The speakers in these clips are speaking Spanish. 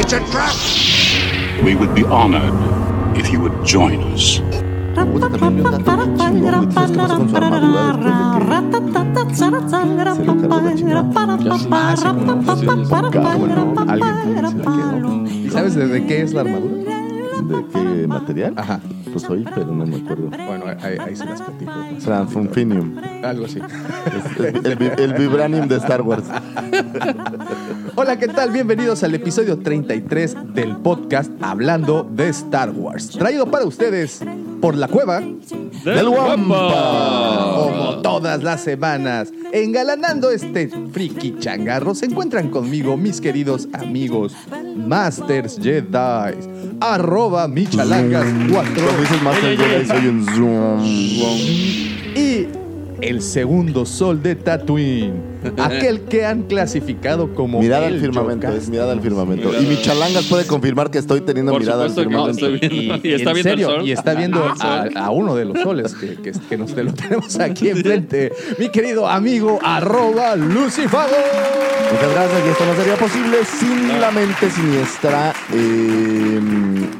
It's a trap! We would be honored if you would join us. ¿Sabes qué pasó con su armadura después de que se lo cargó la chingada? Cabrón, ¿no? Alguien también se la quedó. ¿Y sabes de, de qué es la armadura? ¿De qué material? Ajá pues hoy, pero no me acuerdo. Bueno, ahí, se las platico. Transfunfinium. Algo así. el, vibranium de Star Wars. Hola, ¿qué tal? Bienvenidos al episodio 33 del podcast Hablando de Star Wars. Traído para ustedes por la cueva del Wampa. Como todas las semanas, engalanando este friki changarro, se encuentran conmigo mis queridos amigos Masters Jedi, arroba michalangas4 el soy un zoom. Y el segundo sol de Tatooine. Aquel que han clasificado como. Mirada al firmamento, es mirada al firmamento. Mirada. Y mi chalangas puede confirmar que estoy teniendo Por mirada al firmamento. No, y, y, está viendo serio, el sol. Y está viendo ah, a, ah. a, uno de los soles que, que, que nos te lo tenemos aquí enfrente. Mi querido amigo, arroba Lucifago. Muchas gracias, y esto no sería posible sin la mente siniestra. Eh,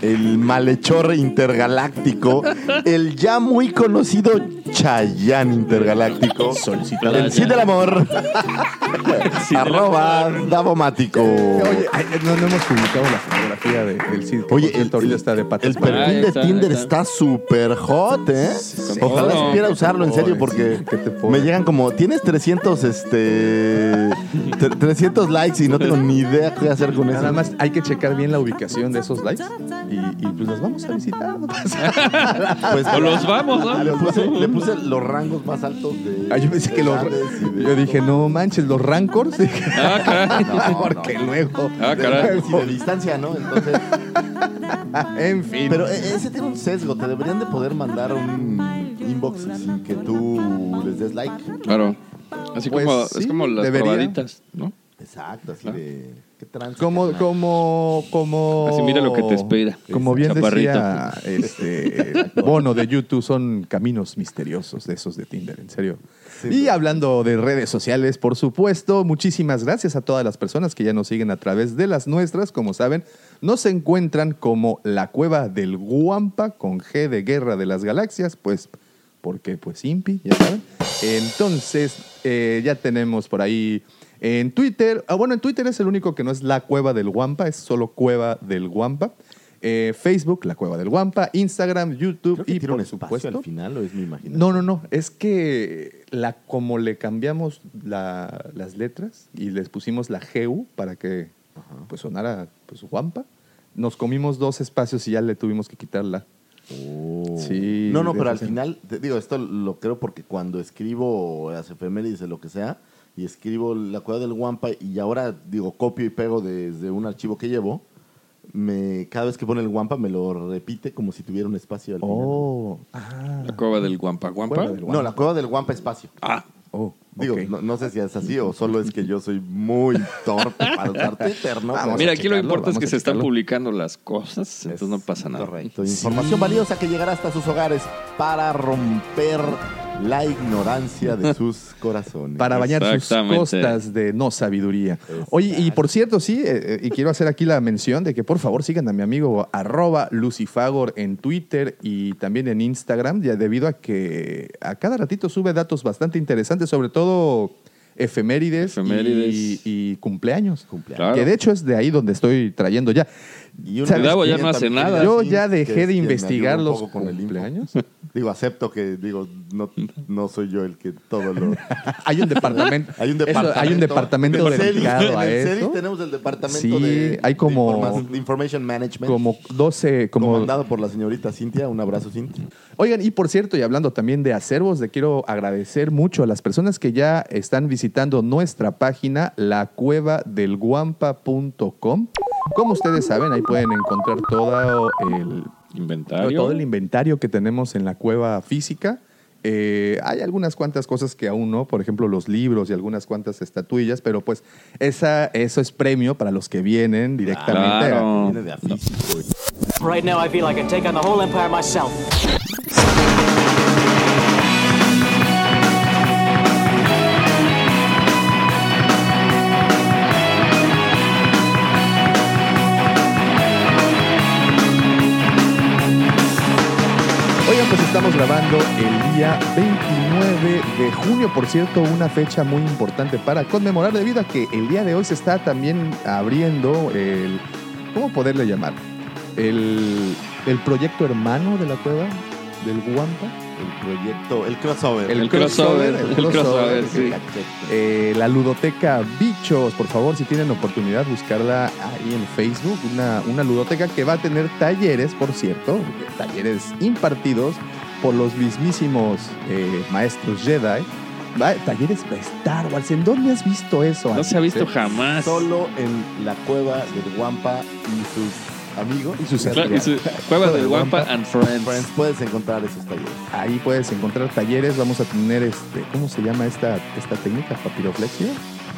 el malhechor intergaláctico, el ya muy conocido Chayán intergaláctico, Solicitado. el Cid del Amor, arroba Davomático. Oye, ay, no, no hemos publicado la fotografía de- del Cid. que Oye, por cierto, ahorita está de patas el para- perfil de está, Tinder ahí está súper hot, ¿eh? Ojalá todo. supiera usarlo en serio porque sí, ¿qué te pone? me llegan como, tienes 300, este, tre- 300 likes y no tengo ni idea qué hacer con eso. Nada más hay que checar bien la ubicación de esos likes y, y pues las vamos a visitar. no. Pues, O los vamos, ¿no? Le puse, le puse los rangos más altos de. Ah, yo pensé que los. Yo dije, no manches, los rancors. Ah, caray. Porque luego. Ah, de caray. y de distancia, ¿no? Entonces. En fin. Pero eh, ese tiene un sesgo. Te deberían de poder mandar un inbox sin que tú les des like. Claro. Así Pues como, sí, es como las debería. probaditas, ¿no? Exacto, así de. ¿Qué trance? Como, como, como. Así mira lo que te espera. Como bien Chaparrito. decía este, Bono de YouTube, son caminos misteriosos de esos de Tinder, en serio. Sí, y no. hablando de redes sociales, por supuesto, muchísimas gracias a todas las personas que ya nos siguen a través de las nuestras. Como saben, nos encuentran como la cueva del Guampa con G de Guerra de las Galaxias, pues porque pues Impi, ya saben. Entonces, eh, ya tenemos por ahí en Twitter, ah, bueno, en Twitter es el único que no es la cueva del Guampa, es solo cueva del Guampa. Eh, Facebook, la cueva del Guampa, Instagram, YouTube Creo que y tiene un por espacio supuesto. al final, o es mi imaginación. No, no, no. Es que la, como le cambiamos la- las letras y les pusimos la GU para que pues sonara pues guampa, nos comimos dos espacios y ya le tuvimos que quitarla. Oh. Sí, No, no, pero al final, te digo, esto lo creo porque cuando escribo las efemérides de lo que sea, y escribo la cueva del Wampa y ahora digo copio y pego desde un archivo que llevo, me, cada vez que pone el Wampa me lo repite como si tuviera un espacio al final. Oh, ah, La cueva del Guampa. ¿Guampa? Cueva del No, la cueva del Wampa espacio. Ah, oh, Digo, no, no sé si es así o solo es que yo soy muy torpe para usar Twitter, ¿no? Vamos Mira, aquí lo importante es que se están publicando las cosas, entonces no pasa nada. Correcto. Información valiosa que llegará hasta sus hogares para romper la ignorancia de sus corazones. Para bañar sus costas de no sabiduría. Oye, y por cierto, sí, eh, eh, y quiero hacer aquí la mención de que por favor sigan a mi amigo arroba lucifagor en Twitter y también en Instagram, ya debido a que a cada ratito sube datos bastante interesantes, sobre todo efemérides, Efemérides. Y, y cumpleaños. Claro. Que de hecho es de ahí donde estoy trayendo ya. Y ya no hace nada. Yo ya dejé de investigar los con el cumpleaños. Digo, acepto que, digo, no, no soy yo el que todo lo... Hay un departamento. Hay un eso, departamento. hay un departamento En el CELI- dedicado a En el eso. tenemos el departamento Sí, de, hay como- de informa- de Information Management. Como 12, como comandado por la señorita Cintia. Un abrazo, Cintia. Oigan, y por cierto, y hablando también de acervos, le quiero agradecer mucho a las personas que ya están visitando nuestra página, lacuevadelguampa.com. Como ustedes saben, ahí pueden encontrar todo el, Inventario. todo el inventario que tenemos en la cueva física. Eh, hay algunas cuantas cosas que aún no, por ejemplo los libros y algunas cuantas estatuillas, pero pues esa, eso es premio para los que vienen directamente. a- Claro. Viene de a físico. Right now, I feel I can take on the whole empire myself. Estamos grabando el día 29 de junio, por cierto, una fecha muy importante para conmemorar debido a que el día de hoy se está también abriendo el, ¿cómo poderle llamar? El, el proyecto hermano de la cueva del Guampa. El proyecto, el crossover. El crossover, el crossover, sí. Eh, la ludoteca Bichos, por favor, si tienen oportunidad, buscarla ahí en Facebook. Una, una ludoteca que va a tener talleres, por cierto, talleres impartidos por los mismísimos eh, maestros Jedi. Talleres de Star Wars. ¿En dónde has visto eso? No antes, se ha visto jamás. Solo en la cueva del Guampa y sus amigos. Y sus Claro, y su- Cueva del Guampa and Friends. Friends, puedes encontrar esos talleres. Ahí puedes encontrar talleres. Vamos a tener este, ¿cómo se llama esta, esta técnica? ¿Papiroflexia?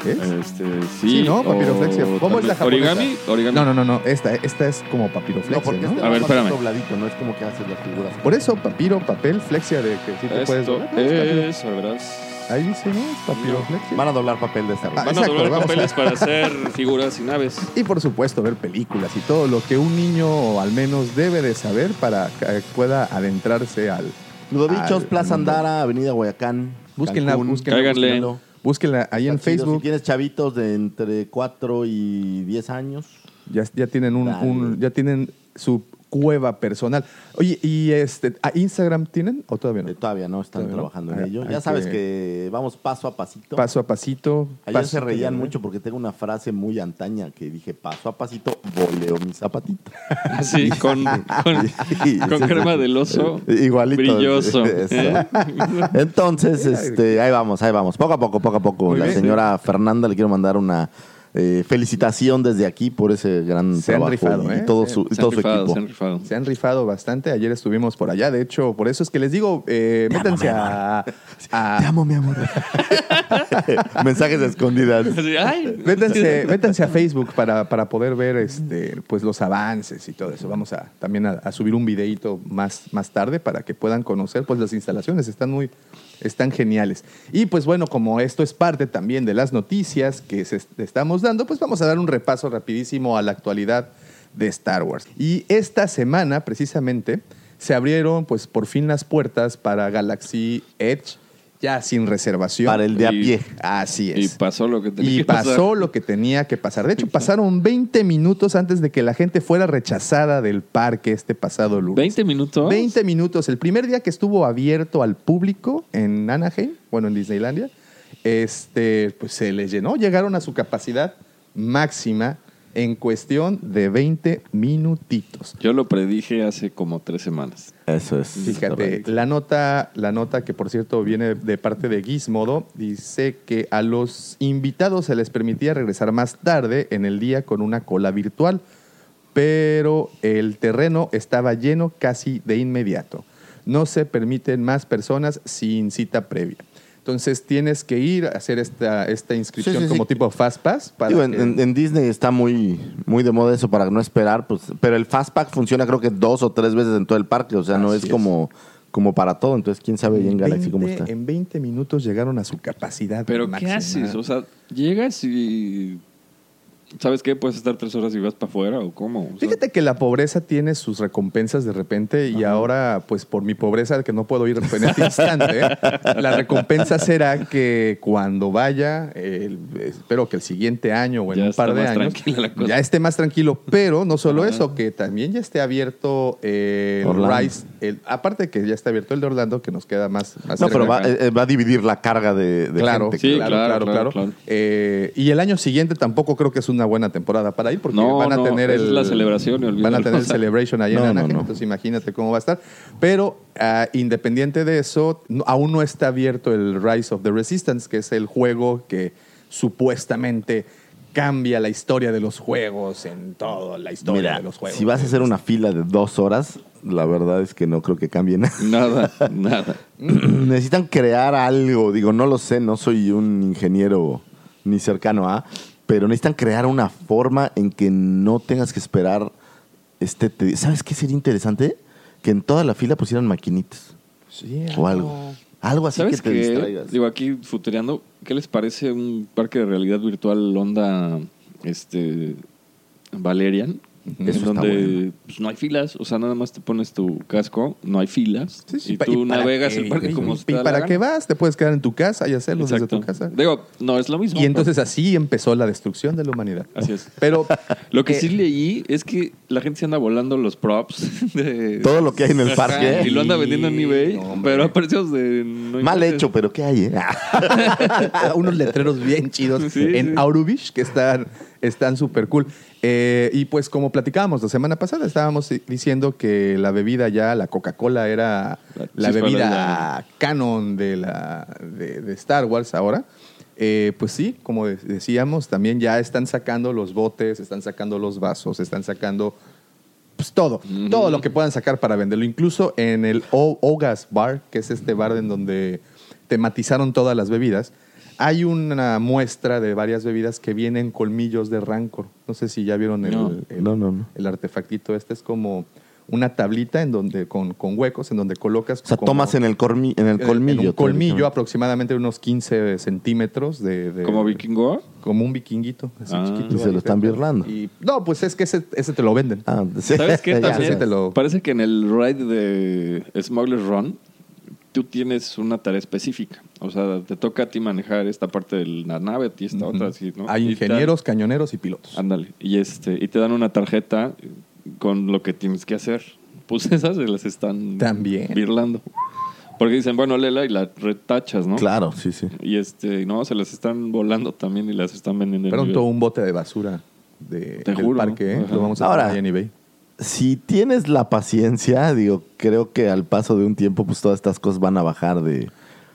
¿Es? Este, sí, Sí, ¿no? Papiroflexia. o ¿Cómo es la japonesa? Origami, origami. No, no, no, no. Esta, esta es como papiroflexia, No, porque ¿no? este A ver, espérame. dobladito, no es como que haces las figuras. Por eso, papiro, papel, flexia de que sí te puedes Esto doblar. No, es papiro- es, verás. Ahí dice, ¿no? Es papiroflexia. Van a doblar papel de esta Ah, Van a exacto, doblar vamos a- papeles para hacer figuras y naves. Y por supuesto, ver películas y todo lo que un niño al menos debe de saber para que pueda adentrarse al... Ludovichos, al- Plaza mundo. Andara, Avenida Guayacán. Búsquenla, Cancún. búsquenla. Cáiganle. Búsquenla ahí en Está chido. Facebook. Si tienes chavitos de entre 4 y 10 años, Ya, ya tienen un, Dale. un- ya tienen su cueva personal. Oye, ¿y este a Instagram tienen o todavía no? eh, todavía no están Todavía no. trabajando en Ah, ello. Ya sabes que- que vamos paso a pasito. Paso a pasito. Ayer se reían mucho porque tengo una frase muy antaña que dije paso a pasito, voleo mi zapatito. Sí, con, con, Sí, con sí, crema sí. del oso. Igualito. Brilloso. Eso. Entonces, este, ahí vamos, ahí vamos. Poco a poco, poco a poco. Muy La bien. señora Fernanda le quiero mandar una eh, felicitación desde aquí por ese gran Se han trabajo rifado, y, ¿eh? todo Se- su, y Se todo han su rifado, equipo. se han rifado. Se han rifado bastante. Ayer estuvimos por allá. De hecho, por eso es que les digo, eh, métanse a, a- Te amo, mi amor. Mensajes escondidas. Así, ay, Métanse, métanse a Facebook para, para poder ver este, pues, los avances y todo eso. Vamos a también a, a subir un videito más, más tarde para que puedan conocer pues, las instalaciones. Están muy están geniales. Y pues bueno, como esto es parte también de las noticias que se est- estamos dando, pues vamos a dar un repaso rapidísimo a la actualidad de Star Wars. Y esta semana, precisamente, se abrieron pues por fin las puertas para Galaxy Edge, ya sin reservación. Para el de a Y- pie. Así Y es. pasó lo que tenía Y que pasar. pasó lo que tenía que pasar. De hecho, pasaron 20 minutos antes de que la gente fuera rechazada del parque este pasado lunes. ¿20 minutos? 20 minutos. El primer día que estuvo abierto al público en Anaheim, bueno, en Disneylandia, este, pues se les llenó. Llegaron a su capacidad máxima en cuestión de 20 minutitos. Yo lo predije hace como tres semanas. Eso es. Fíjate, la nota, la nota que por cierto viene de parte de Gizmodo, dice que a los invitados se les permitía regresar más tarde en el día con una cola virtual, pero el terreno estaba lleno casi de inmediato. No se permiten más personas sin cita previa. Entonces tienes que ir a hacer esta, esta inscripción Sí, sí, sí. como tipo Fast Pass. Para Digo, en, que- en- en Disney está muy, muy de moda eso para no esperar, pues, pero el Fastpack funciona creo que dos o tres veces en todo el parque, o sea, no es es. como, como para todo, entonces quién sabe ahí en Galaxy cómo 20 está. en 20 minutos llegaron a su capacidad. ¿Pero qué máxima. haces? O sea, llegas y ¿Sabes qué? Puedes estar tres horas y vas para afuera o cómo. O sea, Fíjate que la pobreza tiene sus recompensas de repente y ahora, pues por mi pobreza, que no puedo ir en este instante, la recompensa será que cuando vaya, el- espero que el siguiente año o en Ya un par de años, tranquila la cosa. ya esté más tranquilo. Pero no solo eso, que también ya esté abierto el el- aparte que ya está abierto el de Orlando, que nos queda más, más No, cerca. pero va, eh, va a dividir la carga de, de Claro, gente. Sí, claro, claro, claro, claro, claro. claro. Eh, y el año siguiente tampoco creo que es una buena temporada para ir porque No, van a no, tener el, la celebración van a tener el celebration ahí No, en Anaheim, entonces imagínate cómo va a estar. Pero ah, independiente de eso, aún no está abierto el Rise of the Resistance, que es el juego que supuestamente cambia la historia de los juegos en toda la historia Mira, de los juegos. si vas a hacer una fila de dos horas, la verdad es que no creo que cambie nada. Nada, nada. Necesitan crear algo, digo, no lo sé, no soy un ingeniero ni cercano a, pero necesitan crear una forma en que no tengas que esperar este te- ¿Sabes qué sería interesante? Que en toda la fila pusieran maquinitas Sí, o algo. Algo así que ¿Sabes te qué? distraigas. Digo, aquí futureando, ¿qué les parece un parque de realidad virtual onda este Valerian? Eso en está donde bueno. pues, no hay filas, o sea, nada más te pones tu casco, no hay filas, Sí, sí, y tú navegas qué, el parque y- como y, se te da la para qué vas, te puedes quedar en tu casa y hacerlo desde Exacto. tu casa. Digo, no es lo mismo. Y entonces así empezó la destrucción de la humanidad. Así es. Pero Lo que eh, sí leí es que la gente se anda volando los props de Todo lo que hay en el parque. y lo anda vendiendo en eBay, No, pero a precios de no Mal hecho, pero ¿qué hay? eh? unos letreros bien chidos Sí, en. Aurubish que están están súper cool. Eh, y pues como platicábamos la semana pasada, estábamos diciendo que la bebida ya, la Coca-Cola era La bebida canon de, la, de, de Star Wars ahora. Eh, pues sí, como de- decíamos, también ya están sacando los botes, están sacando los vasos, están sacando pues todo, todo lo que puedan sacar para venderlo. Incluso en el O- Ogas Bar, que es este bar en donde tematizaron todas las bebidas, hay una muestra de varias bebidas que vienen colmillos de rancor. No sé si ya vieron el, No. el- No, no, no. el artefactito. Este es como una tablita en donde con, con huecos en donde colocas. O sea, como- tomas en el, cormi- en el en- colmillo. en un colmillo aproximadamente unos 15 centímetros de, de- como vikingo. como un vikinguito así Ah. chiquito Y se lo están birlando. y- no pues es que ese, ese te lo venden Ah, sí. ¿Sabes qué? Ya, También sí, te lo- parece que en el ride de Smuggler's Run tú tienes una tarea específica. O sea, te toca a ti manejar esta parte de la nave, a ti esta otra, así, ¿no? hay ingenieros cañoneros y pilotos Ándale. Y este, y te dan una tarjeta con lo que tienes que hacer. Pues esas se las están También. birlando. Porque dicen, bueno, lela y la retachas, ¿no? Claro, sí, sí. Y este, no, se las están volando también y las están vendiendo en Pronto un bote de basura de, Te del juro. parque, ¿eh? Lo vamos a Ahora- en eBay. Si tienes la paciencia, digo, creo que al paso de un tiempo, pues todas estas cosas van a bajar de...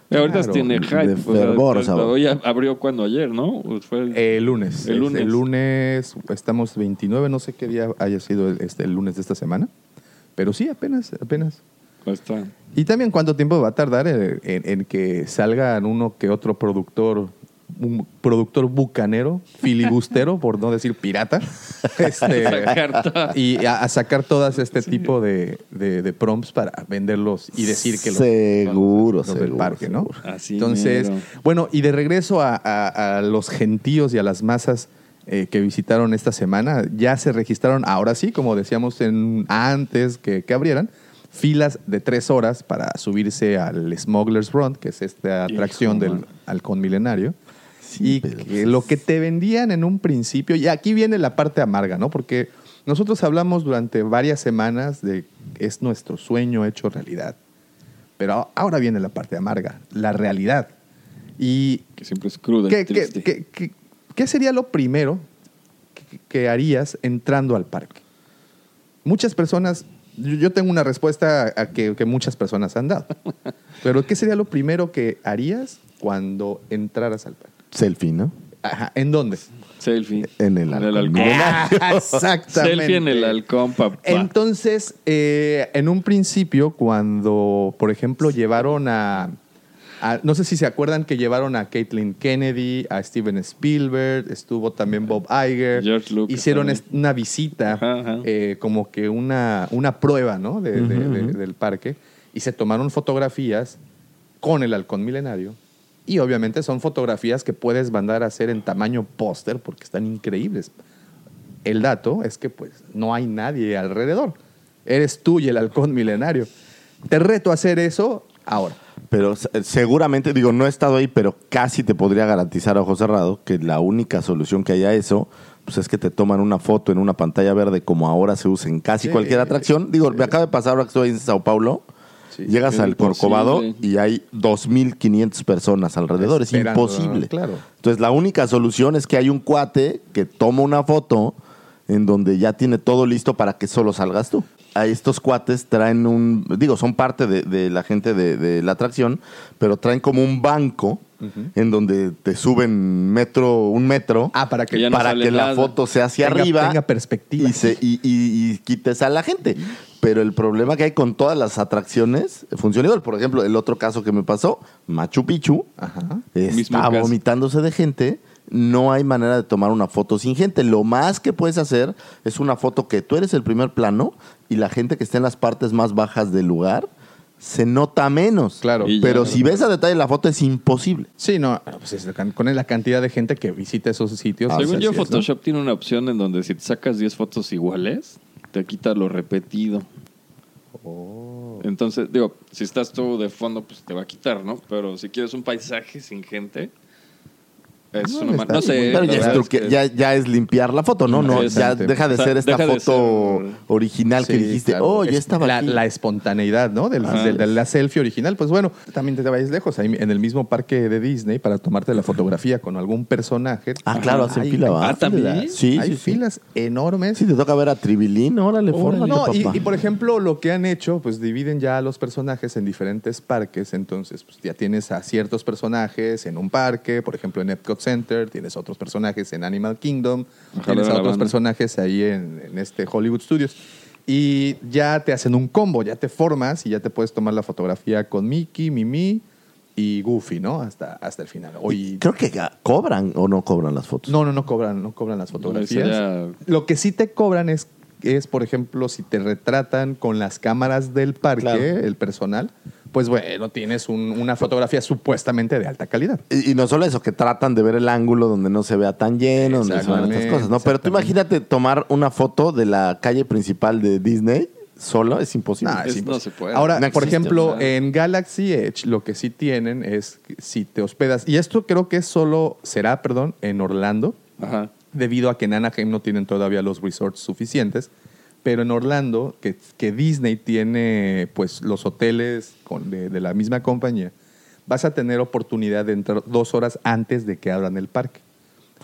Y ahorita Claro, tiene hype. de fervor, o sea, hoy abrió cuando ayer, ¿no? O fue el- El lunes. El El lunes. estamos 29, no sé qué día haya sido el, este, el lunes de esta semana. Pero sí, apenas, apenas. Está. Y también cuánto tiempo va a tardar en, en- en que salgan uno que otro productor, un productor bucanero, filibustero, por no decir pirata, este, y a, a sacar todas este tipo de, de- de prompts para venderlos y decir que los, Seguro, los del seguro, parque, ¿no? Así Entonces, mero. bueno, y de regreso a, a- a los gentíos y a las masas eh, que visitaron esta semana, ya se registraron, ahora sí, como decíamos en, antes que, que abrieran, filas de tres horas para subirse al Smuggler's Run, que es esta atracción del halcón milenario. Sí, y pero que lo que te vendían en un principio, y aquí viene la parte amarga, ¿no? Porque nosotros hablamos durante varias semanas de que es nuestro sueño hecho realidad. Pero ahora viene la parte amarga, la realidad. Y Que siempre es cruda ¿qué, qué- qué- qué- qué sería lo primero que, que harías entrando al parque? Muchas personas, yo yo tengo una respuesta a que, que muchas personas han dado. Pero ¿qué sería lo primero que harías cuando entraras al parque? Selfie, ¿no? Ajá, ¿En dónde? Selfie. En el halcón. Exactamente. Selfie en el halcón, papá. Entonces, eh, en un principio, cuando, por ejemplo, llevaron a, a- No sé si se acuerdan que llevaron a Caitlin Kennedy, a Steven Spielberg, estuvo también Bob Iger. George Lucas Hicieron también. una visita, Ajá, ajá. eh, como que una, una prueba ¿no? de- de- de- del parque, y se tomaron fotografías con el halcón milenario. Y obviamente son fotografías que puedes mandar a hacer en tamaño póster porque están increíbles. el dato es que pues no hay nadie alrededor. Eres tú y el halcón milenario. Te reto a hacer eso ahora. Pero se- seguramente, digo, no he estado ahí, pero casi te podría garantizar a ojo cerrado que la única solución que haya eso, pues es que te toman una foto en una pantalla verde como ahora se usa en casi Sí, cualquier atracción. Digo, me acaba de pasar ahora que estoy en Sao Paulo. Sí, Llegas al Corcovado y hay 2.500 personas alrededor. Es imposible. claro. Entonces, la única solución es que hay un cuate que toma una foto en donde ya tiene todo listo para que solo salgas tú. A estos cuates traen un, digo, son parte de, de la gente de, de la atracción, pero traen como un banco en donde te suben metro, un metro Ah, para que Ya no para que la foto sea hacia Tenga- arriba tenga perspectiva. y, se, y, y- y quites a la gente. Pero el problema que hay con todas las atracciones funciona igual. Por ejemplo, el otro caso que me pasó, Machu Picchu, Ajá. Está vomitándose de gente. No hay manera de tomar una foto sin gente. Lo más que puedes hacer es una foto que tú eres el primer plano y la gente que está en las partes más bajas del lugar se nota menos. Claro. Ya, Pero si ves a detalle la foto es imposible. Sí, no, pues es con la cantidad de gente que visita esos sitios. Ah, pues, Según yo, así es, ¿no? Photoshop tiene una opción en donde si te sacas 10 fotos iguales, te quita lo repetido. Oh. Entonces, digo, si estás tú de fondo, pues te va a quitar, ¿no? Pero si quieres un paisaje sin gente, es No, una No sé. Pero ya es, que- ya, ya es limpiar la foto, ¿no? no ya deja de O sea, ser esta foto ser- original que Sí, dijiste, claro. oh, ya Es estaba la, aquí. la espontaneidad, ¿no? De, de la selfie original. Pues bueno, también te vayas lejos. Ahí en el mismo parque de Disney, para tomarte la fotografía con algún personaje. Ah, claro, hacen hay- fila. Ah, ¿también? filas, Sí, hay sí, sí. filas enormes. Si te toca ver a Tribilín, órale, fórmale, No, y, papá. y, por ejemplo, lo que han hecho, pues dividen ya a los personajes en diferentes parques. Entonces, pues ya tienes a ciertos personajes en un parque, por ejemplo, en Epcot Center, tienes otros personajes en Animal Kingdom, Ojalá tienes a otros banda. personajes ahí en, en este Hollywood Studios. Y ya te hacen un combo, ya te formas y ya te puedes tomar la fotografía con Mickey, Mimi y Goofy, ¿no? Hasta, hasta el final. Hoy, Creo que cobran o no cobran las fotos. no, no, no cobran, no cobran las fotografías. sería- Lo que sí te cobran es, es, por ejemplo, si te retratan con las cámaras del parque, Claro. el personal, pues bueno, tienes un- una fotografía supuestamente de alta calidad. Y, y no solo eso, que tratan de ver el ángulo donde no se vea tan lleno, donde se vean estas cosas, ¿no? Pero tú imagínate tomar una foto de la calle principal de Disney solo, es imposible. Nah, Es- es no se puede. Ahora, No por existe, ejemplo, o sea. en Galaxy Edge lo que sí tienen es si te hospedas, y esto creo que solo será, perdón, en Orlando, Ajá. debido a que en Anaheim no tienen todavía los resorts suficientes. Pero en Orlando, que, que Disney tiene pues los hoteles con- de, de la misma compañía, vas a tener oportunidad de entrar dos horas antes de que abran el parque.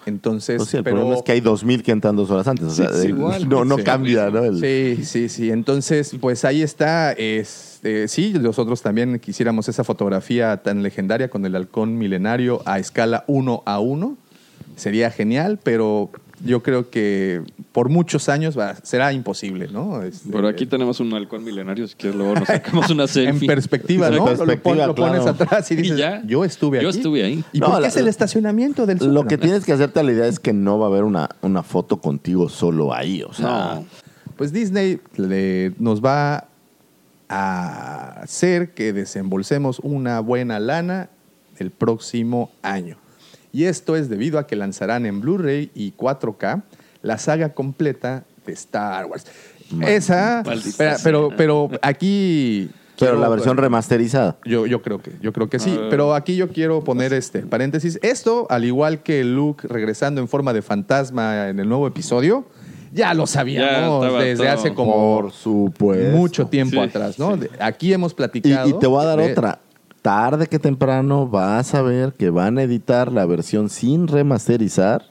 Entonces, Pues sí, el pero- problema es que hay 2.000 que entran dos horas antes. O sea, Sí, eh, igual, no, no sí. cambia, ¿no? El- Sí, sí, sí. Entonces, pues ahí está. Este, sí, nosotros también quisiéramos esa fotografía tan legendaria con el halcón milenario a escala uno a uno. Sería genial, pero yo creo que por muchos años va- será imposible, ¿no? Este, Pero aquí tenemos un halcón milenario, si quieres luego nos sacamos una en selfie. perspectiva, ¿no? En Lo- perspectiva, pones claro. atrás y Y dices, ya. yo estuve Yo aquí. estuve ahí. ¿Y No, por qué la- es el estacionamiento del Lo que tienes que hacerte a la idea es que no va a haber una, una foto contigo solo ahí. O sea, No. Pues Disney le- nos va a hacer que desembolsemos una buena lana el próximo año. Y esto es debido a que lanzarán en Blu-ray y 4K la saga completa de Star Wars. Esa, Maldita pero, sea. pero, pero aquí... pero quiero- la versión remasterizada. yo, yo creo que, yo creo que sí. Ah. Pero aquí yo quiero poner este paréntesis. Esto, al igual que Luke regresando en forma de fantasma en el nuevo episodio, ya lo sabíamos desde todo. hace como Por supuesto. mucho tiempo Sí, atrás, ¿no? sí. Aquí hemos Y, platicado. y te voy a dar de- otra. Tarde que temprano vas a ver que van a editar la versión sin remasterizar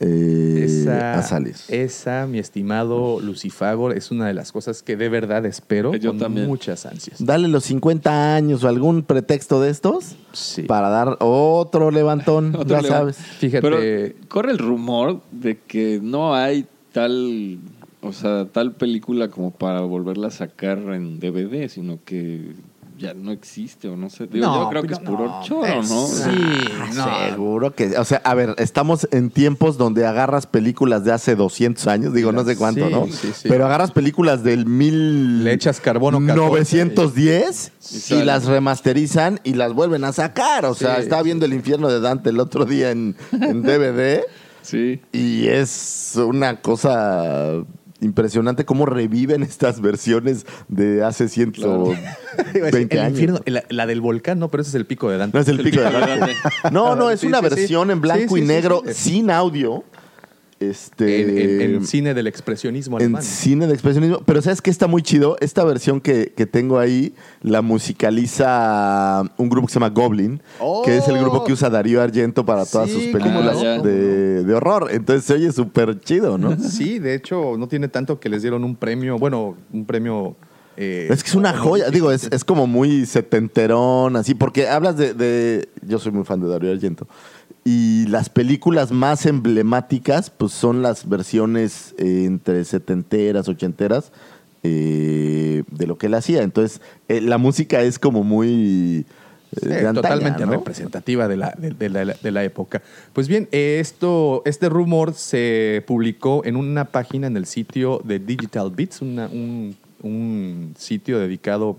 eh, Esa, a salir. esa, mi estimado Lucifagor, es una de las cosas que de verdad espero Yo con también. muchas ansias. Dale los 50 años o algún pretexto de estos Sí. para dar otro levantón, Otro ya sabes. Fíjate, Pero corre el rumor de que no hay tal, o sea, tal película como para volverla a sacar en DVD, sino que ya no existe o no sé. Digo, No, yo creo que pero es puro no, choro, es- ¿no? sí, no. Seguro que, o sea, a ver, estamos en tiempos donde agarras películas de hace 200 años, digo, no sé cuánto, Sí, ¿no? sí, sí. Pero agarras películas del mil... Le echas carbono 14 910 y las remasterizan y las vuelven a sacar. O sea, Sí. estaba viendo El infierno de Dante el otro día en, en DVD Sí. Y es una cosa impresionante cómo reviven estas versiones de hace 120 el años. infierno, la, la del volcán, no, pero ese es el pico de Dante. No es el pico de Dante. No, no, es Sí, una sí, sí. versión en blanco Sí, y sí, negro sí, sí. sin audio. Este, En, en- en cine del expresionismo en cine de expresionismo. Pero ¿sabes qué está muy chido? Esta versión que, que tengo ahí la musicaliza un grupo que se llama Goblin, Oh. que es el grupo que usa Darío Argento para todas Sí, sus películas de, de horror. Entonces se oye súper chido, ¿no? Sí, de hecho, no tiene tanto que les dieron un premio, bueno, un premio... eh, Es que es una joya, digo, es, es como muy setenterón, así, porque hablas de, de- Yo soy muy fan de Darío Argento. Y las películas más emblemáticas, pues son las versiones eh, entre setenteras, ochenteras eh, de lo que él hacía. Entonces, eh, la música es como muy. eh, Sí, de antaña, totalmente ¿no? representativa de la, de, de la, de la época. Pues bien, esto, este rumor se publicó en una página en el sitio de Digital Beats, una- un, un sitio dedicado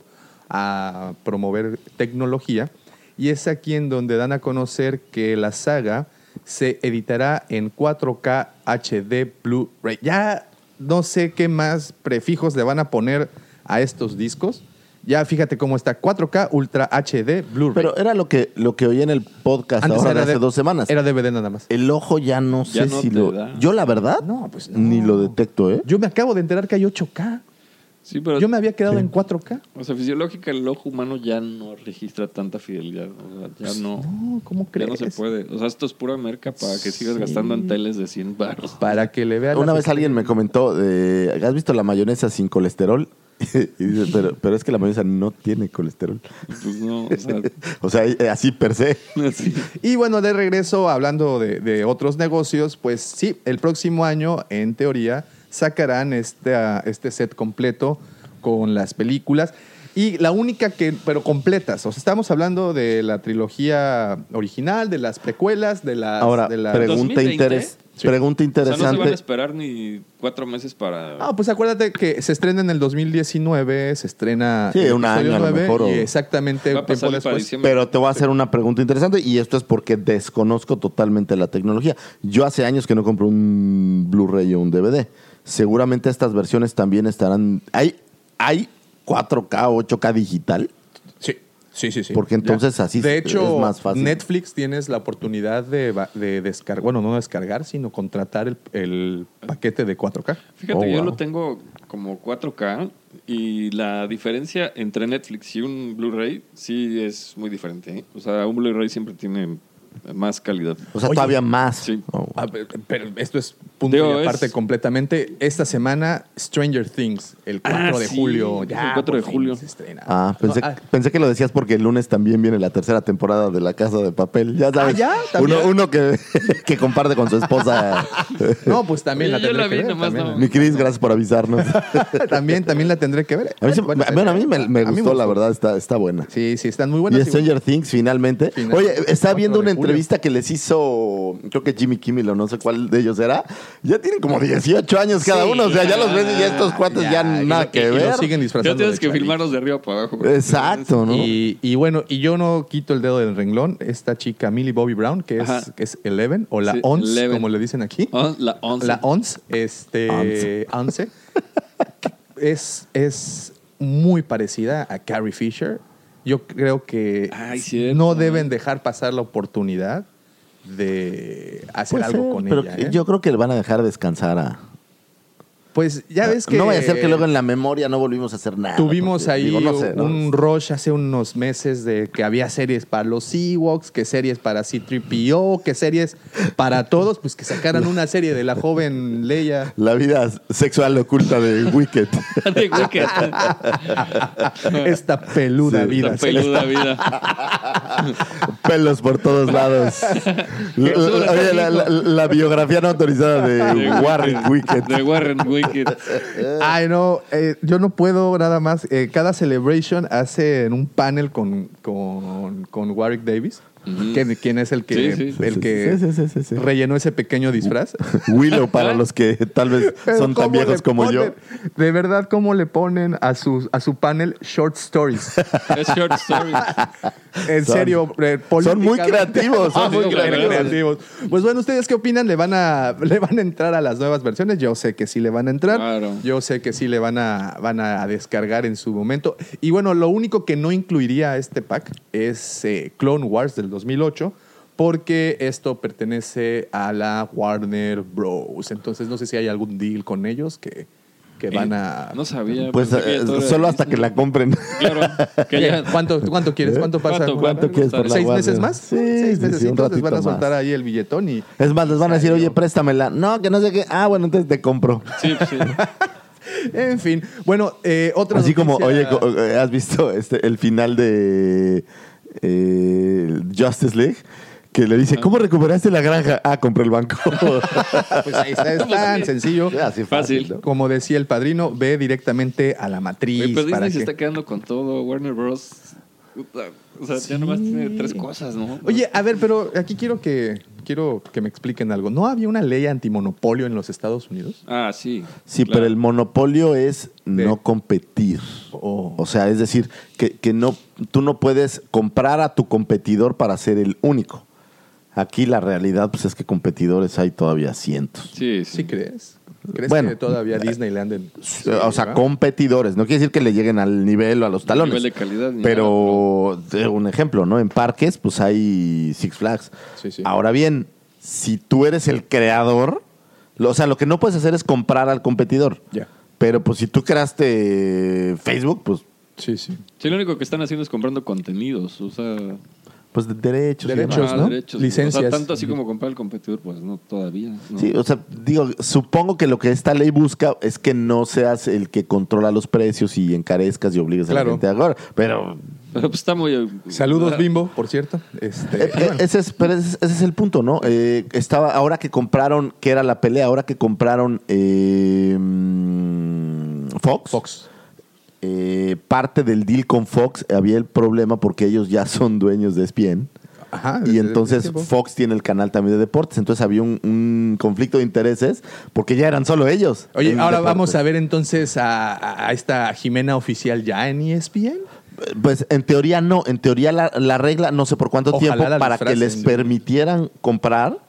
a promover tecnología. Y es aquí en donde dan a conocer que la saga se editará en 4K HD Blu-ray. Ya no sé qué más prefijos le van a poner a estos discos. Ya fíjate cómo está 4K Ultra HD Blu-ray. Pero era lo que, lo que oí en el podcast Antes ahora de hace de- dos semanas. Era DVD nada más. El ojo ya no sé Ya no si lo. da. Yo, la verdad, No, pues no. ni lo detecto, ¿eh? Yo me acabo de enterar que hay 8K. Sí, pero. Yo me había quedado en 4K. O sea, fisiológica, el ojo humano ya no registra tanta fidelidad. O sea, ya no. No, ¿cómo Ya crees? no se puede. O sea, esto es pura merca para que sigas gastando en teles de 100 baros. Para que le vean. Una vez alguien me comentó, de, ¿has visto la mayonesa sin colesterol? y dice, pero, pero es que la mayonesa no tiene colesterol. Pues no, o sea, O sea, eh, así per se. así. Y bueno, de regreso, hablando de, de otros negocios, pues sí, el próximo año, en teoría, sacarán este, ah, este set completo con las películas. Y la única que, pero completas. O sea, estamos hablando de la trilogía original, de las precuelas, de las. Ahora, de las- pregunta, 2020? interes- Sí. pregunta O sea, no se van a interesante. esperar ni cuatro meses para. Ah, pues acuérdate que se estrena en el 2019, se estrena. Sí, un año a lo 9, mejor, o- Y exactamente Va a tiempo para después. pero te voy a hacer una pregunta interesante y esto es porque desconozco totalmente la tecnología. Yo hace años que no compro un Blu-ray o un DVD. Seguramente estas versiones también estarán... ¿Hay, hay 4K o 8K digital? Sí, sí, sí. sí. Porque entonces así De es hecho, más fácil. Netflix tienes la oportunidad de, de descargar, bueno, no descargar, sino contratar el, el paquete de 4K. Fíjate, Oh, yo wow. lo tengo como 4K y la diferencia entre Netflix y un Blu-ray sí es muy diferente. ¿eh? O sea, un Blu-ray siempre tiene más calidad. O sea, Oye, todavía más. sí. Oh. Ah, pe- pero esto es punto Digo, y aparte es- completamente. Esta semana, Stranger Things, el 4 Ah, de sí, julio. Ya, el 4 de julio. se estrena. Ah, pensé, No, ah, pensé que lo decías porque el lunes también viene la tercera temporada de La Casa de Papel. Ya sabes. Ah, ¿ya? ¿También? Uno, uno que, que comparte con su esposa. no, pues también la Yo tendré la que vi, ver. nomás también, no. Mi Cris, gracias por avisarnos. también, también la tendré que ver. A mí, Bueno, bueno, a mí me, me a mí gustó, la verdad, está, está buena. Sí, sí, están muy Y buenas. Stranger Things, finalmente. Oye, 4 viendo una julio. Entrevista que les hizo, creo que Jimmy Kimmel o no sé cuál de ellos era. Ya tienen como 18 años cada Sí, uno. O sea, ya los ves y ya estos cuates ya, nada que ver. siguen Ya disfrazando tienes de que filmarlos de arriba para abajo. Exacto, ¿no? Y, y bueno, y yo no quito el dedo del renglón. Esta chica, Millie Bobby Brown, que es, que es Eleven, o la Sí, Ons, Eleven. como le dicen aquí. La 11. La Ons, este, Once, es, es muy parecida a Carrie Fisher. Yo creo que Ay, no deben dejar pasar la oportunidad de hacer algo ser, con pero ella. ¿eh? yo creo que le van a dejar descansar a. pues ya ves que No vaya a ser que luego en la memoria no volvimos a hacer nada. Tuvimos porque, ahí digo, no sé, ¿no? un rush hace unos meses de que había series para los Ewoks, que series para C-3PO, que series para todos, pues que sacaran una serie de la joven Leia. La vida sexual oculta de Wicked. De Wicked. Esta peluda Sí, vida. La peluda vida. Pelos por todos lados. La- la- Oye, la, la- la biografía no autorizada De Warren Wicked. De Warren Wicked. Ay, no, eh, yo no puedo nada más. eh, cada celebration hace en un panel con, con, con Warwick Davis. ¿Quién, quién es el que, Sí, sí. el Sí, que sí, sí, sí, sí. rellenó ese pequeño disfraz? Willow para los que tal vez son tan ¿cómo viejos como yo. De verdad, ¿cómo le ponen a su, a su panel short stories? Es short story. En Son- serio, eh, son muy creativos, son muy muy creativos. Pues bueno, ¿ustedes qué opinan? ¿Le van, a, ¿Le van a entrar a las nuevas versiones? Yo sé que sí le van a entrar. Claro. Yo sé que sí le van a, van a descargar en su momento. Y bueno, lo único que no incluiría a este pack es eh, Clone Wars del 2008. Porque esto pertenece a la Warner Bros. Entonces no sé si hay algún deal con ellos que, que van a... No sabía. Pues eh, solo hasta que la compren. Claro. Que ya. ¿Cuánto, ¿Cuánto quieres? ¿Cuánto pasa? ¿Cuánto, ¿Cuánto quieres por la ¿Seis Warner? meses más? Sí, Seis meses. sí, un entonces van a soltar más. ahí el billetón y... Es más, les van a decir, oye, préstamela. No, que no sé qué. Ah, bueno, entonces te compro. Sí, sí. En fin. Bueno, eh, otra Así como, oye, eh, ¿has visto este, el final de eh, Justice League? Que le dice, ¿cómo recuperaste la granja? Ah, compré el banco. Pues ahí está, es tan sencillo. Así Fácil. ¿no? Como decía el padrino, ve directamente a la matriz. Oye, pero para Disney se que- está quedando con todo. Warner Bros. O sea, ya nomás tiene tres cosas, ¿no? Oye, a ver, pero aquí quiero que, quiero que me expliquen algo. ¿No había una ley antimonopolio en los Estados Unidos? Ah, sí. Sí, claro. pero el monopolio es De- no competir. Oh. O sea, es decir, que, que no, tú no puedes comprar a tu competidor para ser el único. Aquí la realidad pues, es que competidores hay todavía cientos. Sí, ¿Sí sí. crees? ¿Crees Bueno, que todavía Disneyland en... Sí, o sea, ¿verdad? competidores. No quiere decir que le lleguen al nivel o a los talones. nivel de calidad Pero, de un ejemplo, ¿no? En parques, pues hay Six Flags. Sí, sí. Ahora bien, si tú eres el creador, lo- o sea, lo que no puedes hacer es comprar al competidor. Ya. Pero pues si tú creaste Facebook, pues, Sí, sí. Sí, lo único que están haciendo es comprando contenidos. O sea, pues de derechos. y Derechos, demás. ah, ¿no? derechos. Licencias. O sea, tanto así como comprar el competidor, pues no, todavía. ¿no? Sí, o sea, digo, supongo que lo que esta ley busca es que no seas el que controla los precios y encarezcas y obligues a Claro. la gente a ahora. Pero Pero pues está muy. Saludos, Bimbo, por cierto. Este, Eh, eh, ese, es, pero ese, es- ese es el punto, ¿no? Eh, estaba, ahora que compraron, que era la pelea, ahora que compraron eh, mm, Fox, Fox. Eh, parte del deal con Fox había el problema porque ellos ya son dueños de ESPN. Ajá. Y entonces. Fox tiene el canal también de deportes. Entonces había un, un conflicto de intereses porque ya eran solo ellos. Oye, ahora deportes. vamos a ver entonces a, a esta Jimena oficial ya en ESPN. Pues en teoría no, en teoría la, la regla, no sé por cuánto Ojalá tiempo, para que les permitieran comprar,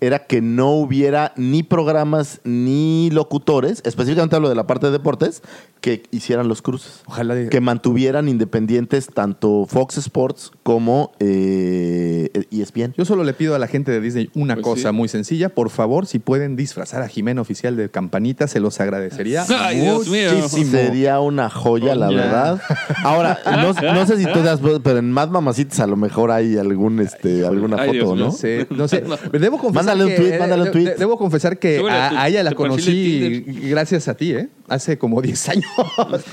era que no hubiera ni programas ni locutores, específicamente hablo de la parte de deportes, que hicieran los cruces. Ojalá de- Que mantuvieran independientes tanto Fox Sports como eh, ESPN. Yo solo le pido a la gente de Disney una Pues cosa sí. muy sencilla. Por favor, si pueden disfrazar a Jimena oficial de campanita, se los agradecería. Ay, Dios mío. muchísimo. Sería una joya, la verdad. Ahora, no, no sé si tú te has, pero en Mad Mamacitas a lo mejor hay algún, este, alguna Ay, foto. ¿no? No sé, no sé. Pero Debo confesar Mándale un que, tweet, mándale un de- tweet. de- Debo confesar que a ella la conocí gracias a ti, ¿eh? Hace como 10 años.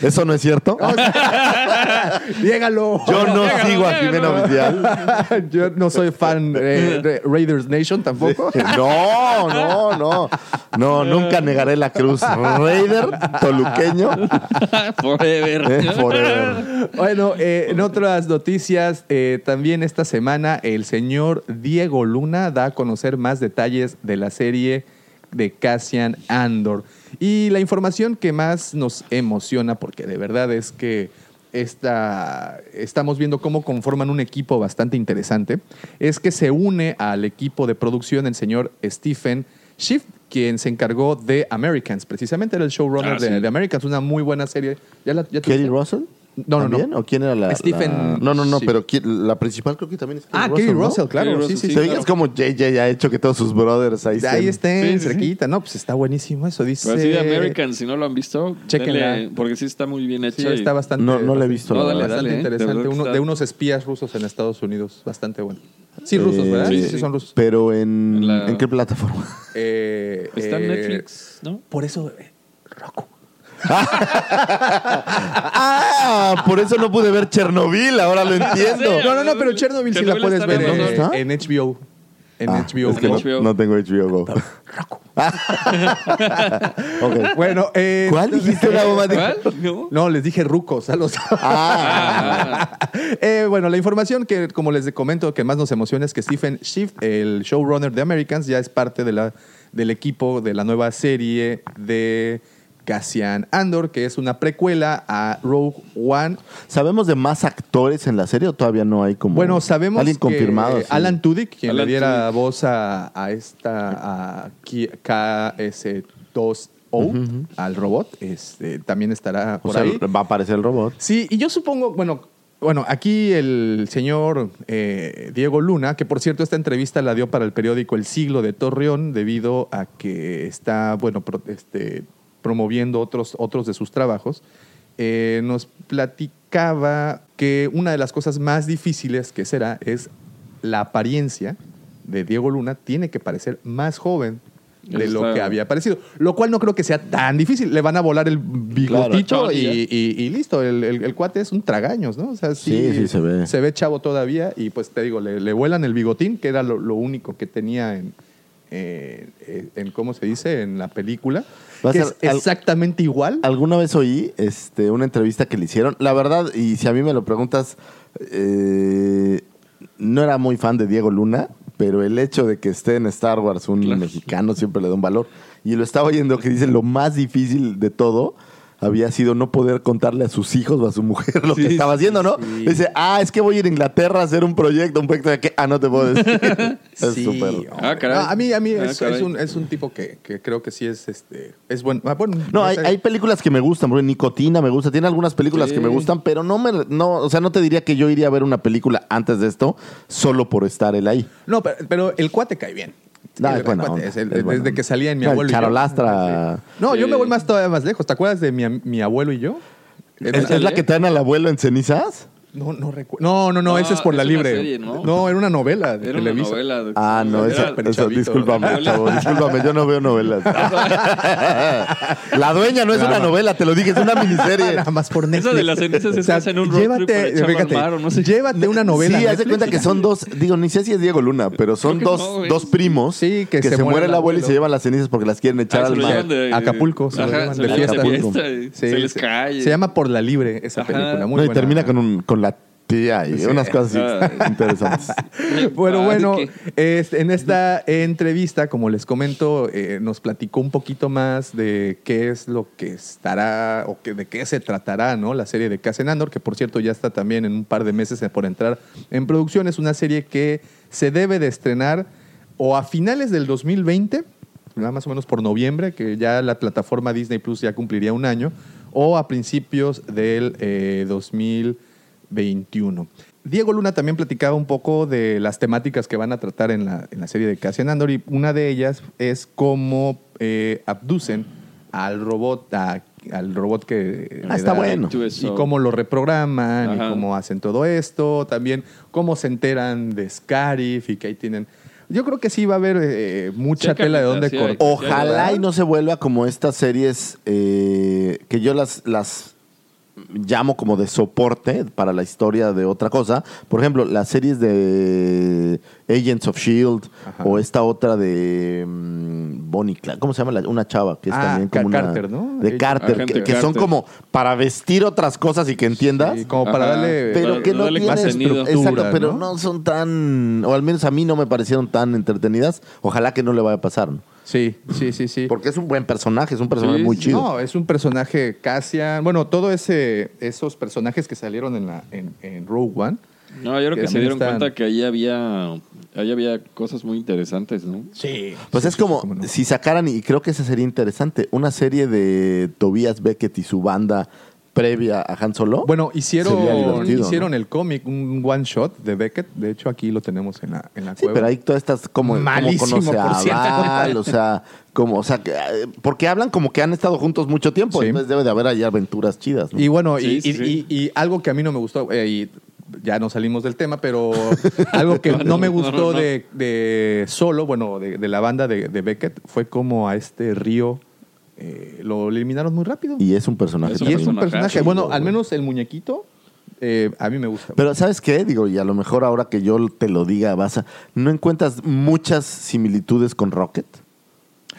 ¿Eso no es cierto? Llégalo. Yo no sigo a. Jimena Oficial. Yo no soy fan eh, de Raiders Nation tampoco. No, no, no. No, nunca negaré la cruz. Raider, toluqueño, Forever. eh, forever. Bueno, eh, en otras noticias, eh, también esta semana el señor Diego Luna da a conocer más detalles de la serie de Cassian Andor. Y la información que más nos emociona, porque de verdad es que esta, estamos viendo cómo conforman un equipo bastante interesante, es que se une al equipo de producción el señor Stephen Schiff, quien se encargó de Americans, precisamente era el showrunner Ah, de, sí. de Americans, una muy buena serie. ¿Ya la, ya te ¿Kerry gustó? Russell? No, no, no. ¿También? ¿O quién era la, Stephen- la- No, no, no, sí. pero ¿quién- la principal creo que también es Kerry Ah, Russell, Kerry ¿no? Russell, claro. Kerry sí, Russell, sí, ¿Te sí. fijas cómo JJ ha hecho que todos sus brothers ahí Ahí estén? estén, Sí, sí, sí. cerquita. No, pues está buenísimo eso. Dice. Pero así de American, si no lo han visto, Chéquenla. denle, porque sí está muy bien hecha. Sí, y- está bastante. No, no la he visto. No, la dale. Bastante dale, ¿eh? De interesante. verdad que Uno- está- de unos espías rusos en Estados Unidos. Bastante bueno. Sí, rusos, Eh, ¿verdad? Sí, sí, son rusos. Pero en, En la- ¿en qué plataforma? Eh, Está en eh, Netflix, ¿no? Por eso, Roku. Ah, por eso no pude ver Chernobyl, ahora lo entiendo. No, no, no, pero Chernobyl sí la puedes está ver en en, Amazon. en HBO. En Ah, HBO. es que no, HBO. no tengo HBO Go. Roku. Ok. Bueno, eh, ¿Cuál dijiste una bomba de- ¿Cuál? No, les dije rucos a los. Ah, Eh, bueno, la información que, como les comento, que más nos emociona es que Stephen Schiff, el showrunner de Americans, ya es parte de la, del equipo de la nueva serie de Cassian Andor, que es una precuela a Rogue One. ¿Sabemos de más actores en la serie o todavía no hay como Bueno, sabemos alguien que confirmado? Alan Tudyk, quien Alan le diera Tudyk. voz a, a esta a Ki- KS2O, al robot, este, también estará O por sea, ahí. va a aparecer el robot. Sí, y yo supongo, bueno, bueno, aquí el señor eh, Diego Luna, que por cierto esta entrevista la dio para el periódico El Siglo de Torreón, debido a que está, bueno, pro- este, promoviendo otros, otros de sus trabajos, eh, nos platicaba que una de las cosas más difíciles que será es la apariencia de Diego Luna tiene que parecer más joven de Eso lo está- que había parecido. Lo cual no creo que sea tan difícil. Le van a volar el bigotito Claro, y, ya. y- y listo. El, el- el cuate es un tragaños, ¿no? O sea, sí, Sí, sí, se ve. Se ve chavo todavía y pues te digo, le, le vuelan el bigotín, que era lo, lo único que tenía en, eh, eh, en, ¿cómo se dice? En la película. Va a Que ser es al- exactamente igual. Alguna vez oí este, una entrevista que le hicieron. La verdad, y si a mí me lo preguntas, eh, no era muy fan de Diego Luna, pero el hecho de que esté en Star Wars un Claro. mexicano siempre le da un valor. Y lo estaba oyendo que dicen lo más difícil de todo había sido no poder contarle a sus hijos o a su mujer lo que estaba haciendo, ¿no? sí. Dice, ah, es que voy a ir a Inglaterra a hacer un proyecto, un proyecto de que, ah, no te puedo decir. es Sí, súper. Ah. No, a mí, a mí Ah, es, un, es un tipo que, que creo que sí es, este, es bueno. Ah, bueno, No, hay, hay películas que me gustan, porque Nicotina me gusta, tiene algunas películas Sí. que me gustan, pero no me, no, o sea, no te diría que yo iría a ver una película antes de esto solo por estar él ahí. No, pero, pero el cuate cae bien. No, El es buena cuate onda, es el- es desde buena onda. que salía en mi No, el abuelo. y yo. Charolastra. No, yo me voy más todavía más lejos. ¿Te acuerdas de mi, mi abuelo y yo? ¿Es, es la que traen al abuelo en cenizas? No, no recuerdo. No, no, no, No, esa es por es la libre. serie, ¿no? era una novela de Era una Televisa. novela. de- Ah, no, Era- esa, esa- chavito. discúlpame, chavo, discúlpame, yo no veo novelas. la dueña no es una novela, te lo dije, es una miniserie. Nada más por Netflix. Esa de las cenizas es que hacen un road trip para llévate, echarlo al fíjate, mar o no sé. llévate una novela. Sí, de Netflix cuenta que son dos, digo, ni sé si es Diego Luna, pero son Creo que dos, no, güey. dos primos Sí, que se se, muere el el abuelo y se llevan las cenizas porque las quieren echar Ah, se al lo mar. llevan de- Acapulco, se lo Ajá, llevan se de lo llevan fiesta. y Sí, se les se- cae. Se llama Por la Libre esa Ajá. película. Muy No, y buena. termina con, un, con la tía y Sí. unas cosas interesantes. Bueno, Ah, bueno, en esta entrevista, como les comento, eh, nos platicó un poquito más de qué es lo que estará o que, de qué se tratará, ¿no? La serie de Cassian Andor, que por cierto ya está también en un par de meses por entrar en producción. Es una serie que se debe de estrenar o a finales del 2020, nada más o menos por noviembre, que ya la plataforma Disney Plus ya cumpliría un año, o a principios del eh, 2021. Diego Luna también platicaba un poco de las temáticas que van a tratar en la, en la serie de Cassian Andor y una de ellas es cómo eh, abducen al robot, a- al robot que... Ah, está da- bueno. Y cómo lo reprograman Ajá. y cómo hacen todo esto. También cómo se enteran de Scarif y que ahí tienen... Yo creo que sí va a haber eh, mucha Sí, tela de Carlita, dónde sí hay. cortar. Ojalá y no se vuelva como estas series eh, que yo las, las llamo como de soporte para la historia de otra cosa. Por ejemplo, las series de Agents of Shield Ajá. O esta otra de mm, Bonnie Clyde. ¿Cómo se llama? La- una chava que es Ah, también como Ca- una- Carter, ¿no? De Carter, que, que son Carter. como para vestir otras cosas y que entiendas. Sí, como para Ajá. darle... Pero Para- que no darle. Exacto, pero ¿no? ¿no? son tan, o al menos a mí no me parecieron tan entretenidas. Ojalá que no le vaya a pasar, ¿no? Sí, sí, sí, sí. Porque es un buen personaje, es un personaje Sí, muy chido. No, es un personaje Cassian. Bueno, todo ese esos personajes que salieron en, la, en, en Rogue One. No, yo creo Que que se dieron están- cuenta que ahí había, ahí había cosas muy interesantes, ¿no? Sí. Pues es como no. si sacaran, y creo que esa sería interesante, una serie de Tobias Beckett y su banda previa a Han Solo. Bueno, hicieron, hicieron ¿no? el cómic, un one shot de Beckett. De hecho, aquí lo tenemos en la, en la Sí, cueva. pero ahí todas estas como Malísimo, conoce a por cierto. Val, o sea, como, o sea, que, eh, porque hablan como que han estado juntos mucho tiempo, Sí. entonces debe de haber ahí aventuras chidas. ¿no? Y bueno, Sí, y, sí, y- sí. y- y algo que a mí no me gustó, eh, y ya no salimos del tema, pero algo que no, me no, gustó no, no. De, de solo, bueno, de, de la banda de, de Beckett, fue como a este río eh, lo eliminaron muy rápido. Y es un personaje Es Y es un personaje, bueno, al menos el muñequito, eh, a mí me gusta. Pero ¿sabes qué? Digo, y a lo mejor ahora que yo te lo diga, vas a... ¿No encuentras muchas similitudes con Rocket?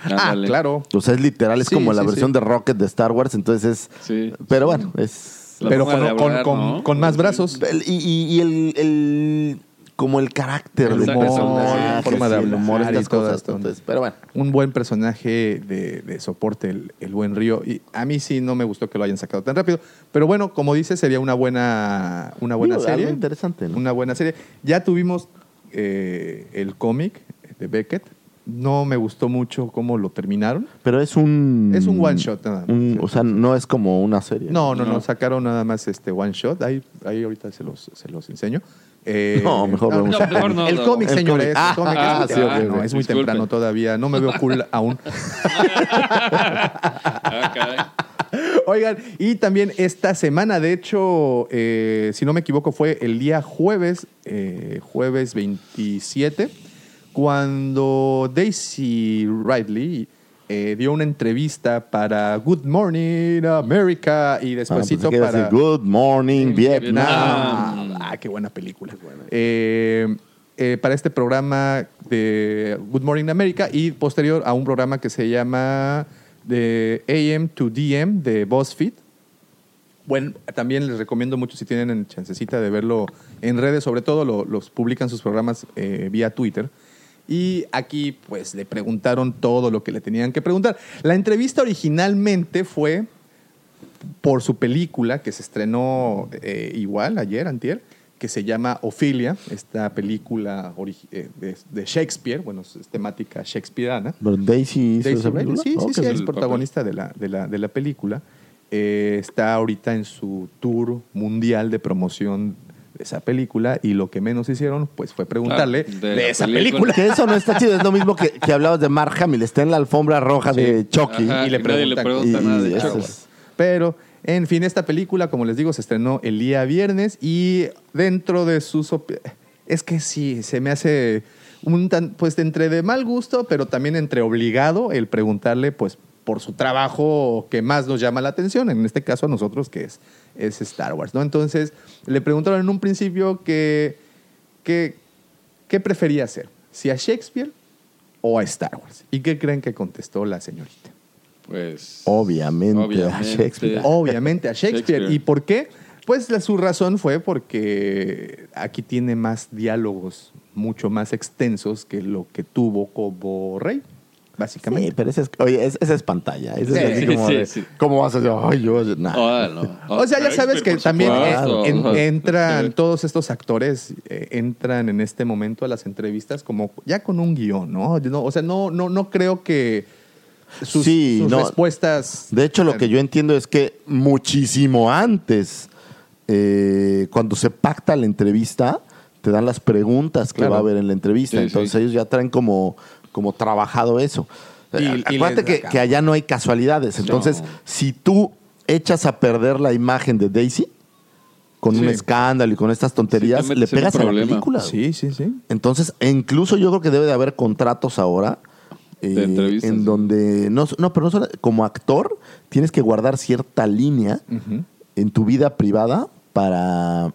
Ah, claro. O sea, es literal, es Sí, como la versión sí. de Rocket de Star Wars, entonces es... Sí. Pero bueno, es... La Pero con, con- hablar, con- ¿no? con más brazos. Y, y- y el, el- Como el carácter El del humor, forma de humor, hablar y estas cosas. esto. entonces, pero bueno. Un buen personaje de, de soporte, el, el buen Río. Y a mí sí no me gustó que lo hayan sacado tan rápido. Pero bueno, como dice, sería una buena, una buena Digo, serie. algo interesante, ¿no? Una buena serie. Ya tuvimos eh, el cómic de Beckett. No me gustó mucho cómo lo terminaron. Pero es un... Es un one shot nada más. un- o sea, no es como una serie. No, no, no, No. sacaron nada más este one shot. Ahí, ahí ahorita se los, se los enseño. Eh, No, mejor vamos a- mejor no, El no. cómic, El señores. cómic. el cómic Ah, es, sí, muy- ok, ah, es muy temprano todavía. No me veo cool aún. Ah. Oigan, y también esta semana, de hecho, eh, si no me equivoco, fue el día jueves, eh, jueves 27, cuando Daisy Ridley eh, dio una entrevista para Good Morning America y Ah, despuésito pensé que iba a para... decir, Good morning, Vietnam. Vietnam. Ah, qué buena película. Eh, eh, para este programa de Good Morning America y posterior a un programa que se llama de AM to DM de BuzzFeed. Bueno, también les recomiendo mucho si tienen chancecita de verlo en redes, sobre todo lo- los publican sus programas eh, vía Twitter. Y aquí pues le preguntaron todo lo que le tenían que preguntar. La entrevista originalmente fue por su película que se estrenó eh, igual ayer, antier, que se llama Ophelia, esta película eh, de, de Shakespeare, bueno, es temática shakespeareana. Pero Daisy hizo Daisy esa Ridley, película. sí, sí, Ok. sí, es el protagonista de la, de la, de la película. Eh, está ahorita en su tour mundial de promoción de esa película y lo que menos hicieron pues fue preguntarle Ah, de, esa película. película. Que eso no está chido, es lo mismo que, que hablabas de Mark Hamill, está en la alfombra roja de Chucky. Ajá, y le y nadie le preguntan- Y- nada de eso es- Pero, en fin, esta película, como les digo, se estrenó el día viernes y dentro de sus... Es que sí, se me hace un tan, pues entre de mal gusto, pero también entre obligado el preguntarle, pues, por su trabajo que más nos llama la atención, en este caso a nosotros, que es, es Star Wars, ¿no? Entonces, le preguntaron en un principio que, que, qué prefería hacer, si a Shakespeare o a Star Wars. ¿Y qué creen que contestó la señorita? Pues. Obviamente, a Shakespeare. Obviamente a Shakespeare. Shakespeare. ¿Y por qué? Pues la- su razón fue porque aquí tiene más diálogos mucho más extensos que lo que tuvo como rey, básicamente. Sí, pero esa es, oye, es- esa es pantalla. Esa Sí, es así como sí, de, sí. ¿Cómo vas a decir? Ay, yo, nah. Ah, no. O sea, ya sabes que también supuesto. en- en- Ajá. entran todos estos actores, eh, entran en este momento a las entrevistas como ya con un guion, ¿no? No, o sea, no, no, no creo que sus, Sí, sus no. respuestas... De hecho, lo que yo entiendo es que muchísimo antes, eh, cuando se pacta la entrevista, te dan las preguntas que Claro. va a haber en la entrevista. Sí, Entonces sí. ellos ya traen como, como trabajado eso. Y- Eh, y Acuérdate que, allá no hay casualidades. Entonces, No. si tú echas a perder la imagen de Daisy con un escándalo y con estas tonterías, Sí, le pegas a la película. Sí, sí, sí. Entonces, e incluso yo creo que debe de haber contratos ahora. eh, De en donde no, no, pero no solo como actor tienes que guardar cierta línea en tu vida privada para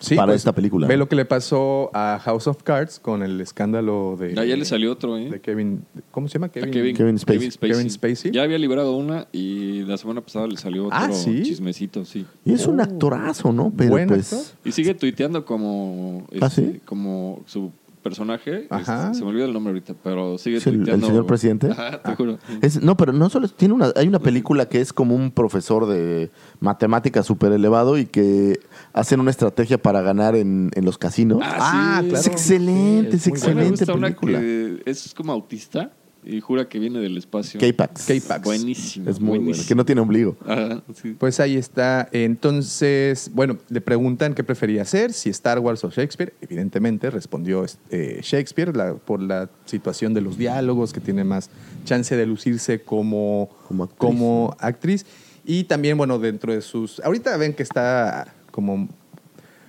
Sí, para pues, esta película. Ve lo que le pasó a House of Cards con el escándalo de. Ya, ya le salió otro, ¿eh? De Kevin. ¿Cómo se llama? Kevin. Kevin, Kevin Spacey. Kevin Spacey. Ya había librado una y la semana pasada le salió otro Ah, ¿sí? chismecito, sí. Y es un actorazo, ¿no? Pero Buen pues actor. Y sigue tuiteando como, ¿Ah, este, sí? como su personaje. Ajá. este, se me olvida el nombre ahorita, pero sigue ¿Es el- señor presidente? Ajá, te juro. es- no, pero no solo tiene una hay una película que es como un profesor de matemáticas súper elevado y que hacen una estrategia para ganar en, en los casinos. Ah, sí. claro. Es excelente, es Sí, excelente una película. que es como autista y jura que viene del espacio. K-Pax. K-Pax. Buenísimo. Es muy bueno, buenísimo. que no tiene ombligo. Ajá, sí. Pues ahí está. Entonces, bueno, le preguntan qué prefería hacer, si Star Wars o Shakespeare. Evidentemente respondió eh, Shakespeare la- por la situación de los diálogos, que tiene más chance de lucirse como, Como actriz. como actriz. Y también, bueno, dentro de sus... Ahorita ven que está como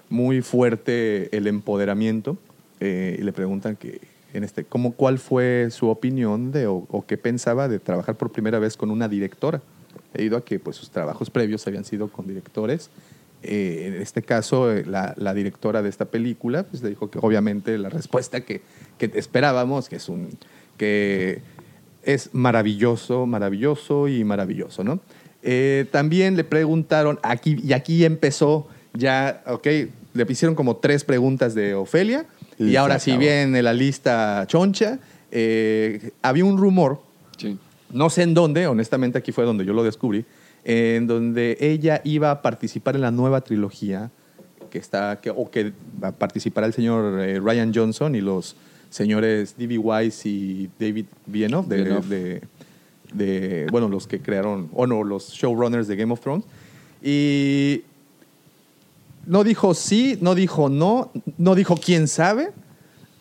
muy fuerte el empoderamiento eh, y le preguntan que en este cómo cuál fue su opinión de o, o qué pensaba de trabajar por primera vez con una directora debido a que pues sus trabajos previos habían sido con directores Eh, en este caso eh, la, directora de esta película pues le dijo que obviamente la respuesta que, que esperábamos que es un que es maravilloso, maravilloso y maravilloso, ¿no? Eh, también le preguntaron, aquí, y aquí empezó ya, ok, le hicieron como tres preguntas de Ofelia, y, ahora acabó. viene la lista choncha. Eh, había un rumor, Sí. no sé en dónde, honestamente aquí fue donde yo lo descubrí, en donde ella iba a participar en la nueva trilogía que está, que, o que va a participar el señor eh, Ryan Johnson y los señores D.B. Wise y David de, de- de, bueno, los que crearon, o no, los showrunners de Game of Thrones. Y no dijo sí, no dijo no, no dijo quién sabe.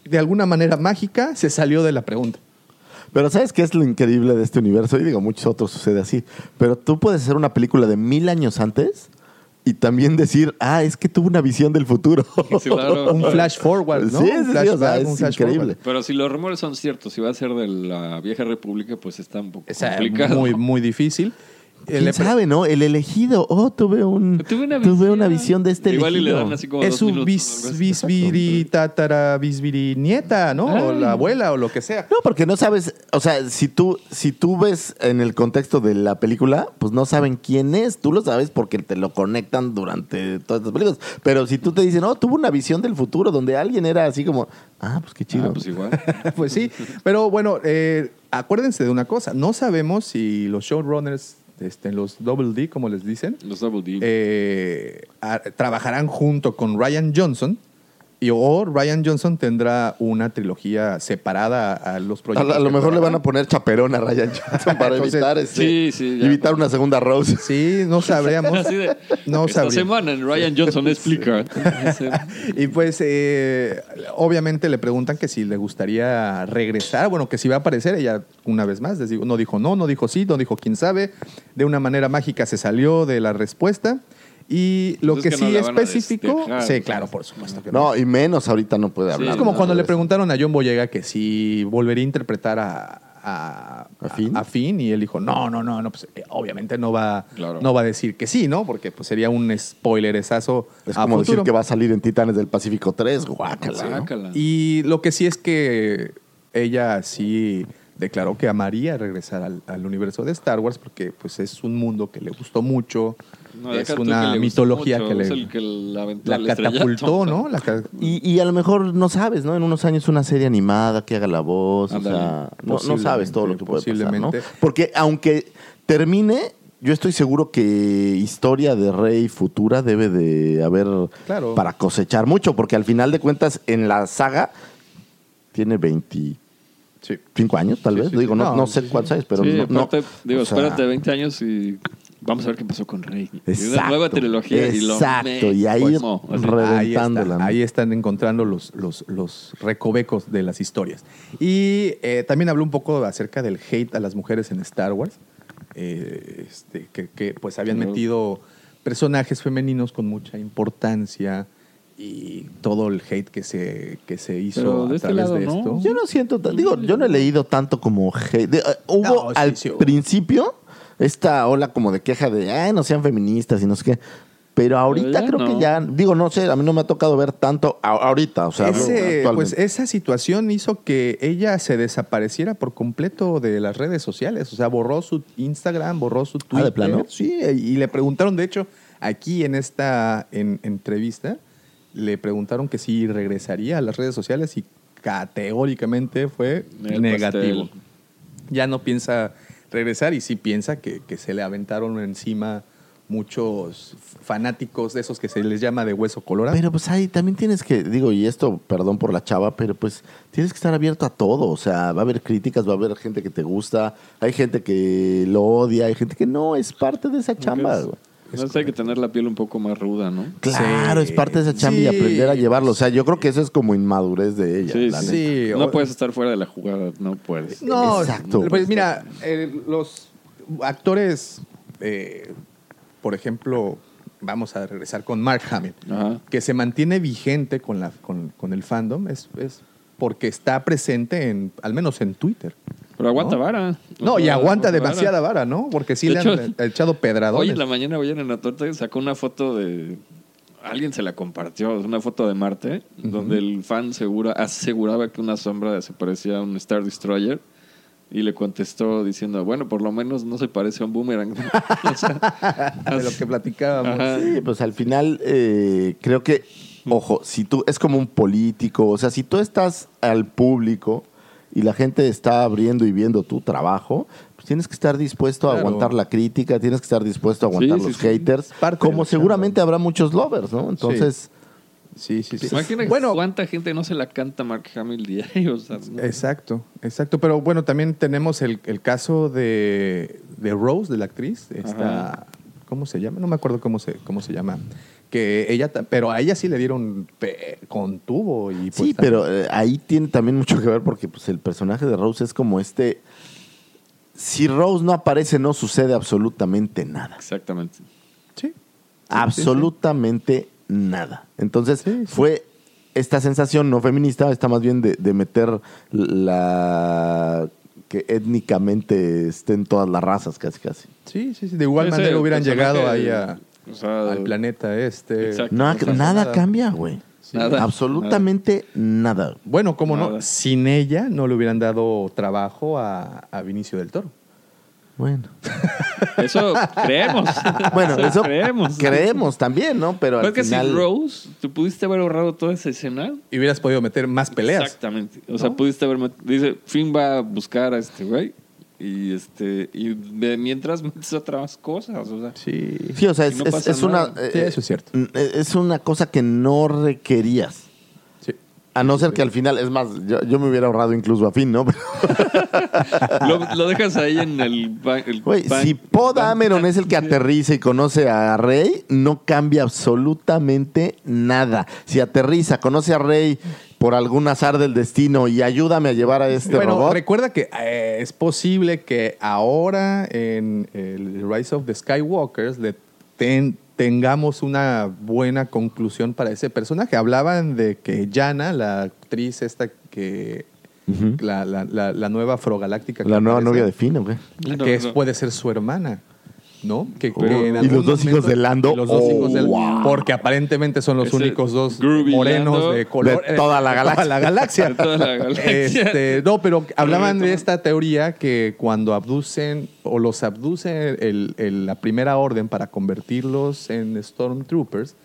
De alguna manera mágica se salió de la pregunta. Pero ¿sabes qué es lo increíble de este universo? Y digo, muchos otros sucede así. Pero tú puedes hacer una película de mil años antes y también decir, ah, es que tuvo una visión del futuro. Sí, claro. Un flash forward, ¿no? Sí, sí, un sí, o sea, flashback, es un flash increíble. forward. Pero si los rumores son ciertos, si va a ser de la vieja república, pues está un poco O sea, complicado. muy, muy difícil. ¿Quién sabe, no? El elegido. Oh, tuve, un, Tuve una tuve visión. una visión de este Igual y le elegido. dan así como Es dos su bis, bisbiri, tatara, bisbiri nieta, ¿no? O la abuela o lo que sea. No, porque no sabes, o sea, si tú, si tú ves en el contexto de la película, pues no saben quién es. Tú lo sabes porque te lo conectan durante todas estas películas. Pero si tú te dicen, no, tuvo una visión del futuro donde alguien era así como, ah, pues qué chido. Ah, pues igual. pues sí, pero bueno, eh, acuérdense de una cosa. No sabemos si los showrunners, este, los Double D, como les dicen, Los Double D. eh, a- trabajarán junto con Ryan Johnson y o Ryan Johnson tendrá una trilogía separada a los a, proyectos. a lo mejor le van a poner chaperón a Ryan Johnson para Entonces, evitar, este, sí, sí, ya. evitar una segunda Rose. Sí, no sabríamos. Así de, no esta sabría. semana en Ryan Johnson explica. Y pues, eh, obviamente le preguntan que si le gustaría regresar, bueno, que si va a aparecer ella una vez más. Les digo, no dijo no, no dijo sí, no dijo quién sabe. De una manera mágica se salió de la respuesta. Y lo Pues que es que no sí específico, sí, claro, por supuesto que no. No, y menos ahorita no puede hablar. es como cuando le preguntaron a John Boyega que si volvería a interpretar a, a, ¿A Finn? a Finn, y él dijo, no, no, no, no pues, eh, obviamente no va, Claro. no va a decir que sí, ¿no? Porque pues, sería un spoileresazo Es a como decir futuro. que va a salir en Titanes del Pacífico 3. Guácala. ¿no? Guácala. Y lo que sí es que ella sí declaró que amaría regresar al, al universo de Star Wars porque pues es un mundo que le gustó mucho, No, es que una mitología mucho, que le es el que la, catapultó. ¿no? La Y, y a lo mejor no sabes, ¿no? En unos años una serie animada que haga la voz, o Ándale. sea, no, no sabes todo lo que puede pasar, ¿no? Porque aunque termine, yo estoy seguro que historia de Rey futura debe de haber Claro. para cosechar mucho, porque al final de cuentas en la saga tiene 25 Sí. años, tal Sí, vez. sí, Digo, no, No, no sé cuántos años, pero sí, no, digo, O sea, espérate 20 años y vamos a ver qué pasó con Rey. Y una Exacto, nueva trilogía y lo exacto, y ahí mismo. Así. re- Ahí, Reventándola, está, ahí están encontrando los, los, los recovecos de las historias. Y eh, también habló un poco acerca del hate a las mujeres en Star Wars, eh, este, que, que, pues habían metido personajes femeninos con mucha importancia y todo el hate que se, que se hizo a este través lado, de ¿no? esto. Yo no siento, digo, yo no he leído tanto como hate. De- eh, hubo No, sí, al sí hubo. principio esta ola como de queja de, ay, no sean feministas y no sé qué. Pero ahorita ya creo no. que ya, digo, no sé, a mí no me ha tocado ver tanto a- ahorita, o sea, Ese, pues esa situación hizo que ella se desapareciera por completo de las redes sociales. O sea, borró su Instagram, borró su Twitter. Ah, ¿de plano? Sí, y le preguntaron, de hecho, aquí en esta en- entrevista, le preguntaron que si regresaría a las redes sociales y categóricamente fue El negativo. pastel. Ya no piensa regresar y sí piensa que, que se le aventaron encima muchos fanáticos de esos que se les llama de hueso colorado. Pero pues ahí también tienes que, digo, y esto, perdón por la chava, pero pues tienes que estar abierto a todo. O sea, va a haber críticas, va a haber gente que te gusta, hay gente que lo odia, hay gente que no, es parte de esa chamba. Güey. No sé, hay que tener la piel un poco más ruda, ¿no? Claro, Sí. es parte de esa chamba y aprender a llevarlo. O sea, yo creo que eso es como inmadurez de ella. Sí, la sí. neta. No o- puedes estar fuera de la jugada, no puedes. No, Exacto. Pues mira, eh, los actores, eh, por ejemplo, vamos a regresar con Mark Hamill, Ajá. que se mantiene vigente con, la, con, con el fandom, es, es porque está presente en, al menos en Twitter. Pero aguanta ¿No? vara. No, y aguanta vara. demasiada vara, ¿no? Porque sí De le hecho, han echado pedradones. Hoy en la mañana, hoy en la torta, sacó una foto de. Alguien se la compartió, una foto de Marte, donde el fan segura, aseguraba que una sombra se parecía a un Star Destroyer. Y le contestó diciendo, bueno, por lo menos no se parece a un boomerang. O sea, de lo que platicábamos. Ajá. Sí, pues al final eh, creo que, ojo, si tú es como un político, o sea, si tú estás al público y la gente está abriendo y viendo tu trabajo, pues tienes que estar dispuesto a Claro. aguantar la crítica, tienes que estar dispuesto a aguantar Sí, los sí. haters, como seguramente habrá muchos lovers, ¿no? Entonces, Sí, sí, sí. Imagina Bueno, cuánta gente no se la canta Mark Hamill diario. O sea, ¿no? Exacto, exacto. Pero bueno, también tenemos el, el caso de, de Rose, de la actriz. Esta. ¿Cómo se llama? No me acuerdo cómo se, cómo se llama. Que ella, pero a ella sí le dieron con tubo y pues, sí, pero eh, ahí tiene también mucho que ver porque pues, el personaje de Rose es como este... Si Rose no aparece, no sucede absolutamente nada. Exactamente. sí. absolutamente nada. Entonces Sí, sí. fue esta sensación no feminista, está más bien de, de meter la que étnicamente estén todas las razas casi casi. Sí, sí, sí. De igual Ese manera hubieran llegado ahí a- o sea, al planeta este. Exacto. No, nada, nada. cambia, güey. Nada. Absolutamente nada. Bueno, como no, sin ella no le hubieran dado trabajo a, a Vinicio del Toro. Bueno. Eso creemos. Bueno, eso creemos. creemos también, ¿no? Pero al que final sin Rose, tú pudiste haber ahorrado toda esa escena. Y hubieras podido meter más peleas. Exactamente. O sea, ¿No? pudiste haber. met- Dice, Finn va a buscar a este güey. Y este. Y de- mientras metes otras cosas. O sea, Sí. Sí, o sea, es, no es- una eh, Sí, eso es cierto. eh, Es una cosa que no requerías. A no ser que al final, es más, yo, yo me hubiera ahorrado incluso a fin, ¿no? lo, lo dejas ahí en el. si Poe ban- Dameron es el que aterriza y conoce a Rey, no cambia absolutamente nada. Si aterriza, conoce a Rey por algún azar del destino y ayúdame a llevar a este bueno, robot. recuerda que eh, es posible que ahora en el Rise of the Skywalkers le ten- tengamos una buena conclusión para ese personaje. Hablaban de que Yana, la actriz esta que... La, la- la- la nueva afrogaláctica. La nueva novia de Finn, ¿o qué? No, que es- puede ser su hermana. ¿No? Que, en ¿Y los dos hijos de Lando? y Los dos Oh, hijos de wow. Porque aparentemente son los Ese únicos dos morenos Lando de color. de toda la de galaxia. la galaxia. De toda la galaxia. Este, no, pero hablaban de esta teoría que cuando abducen o los abduce el- el- la primera orden para convertirlos en Stormtroopers,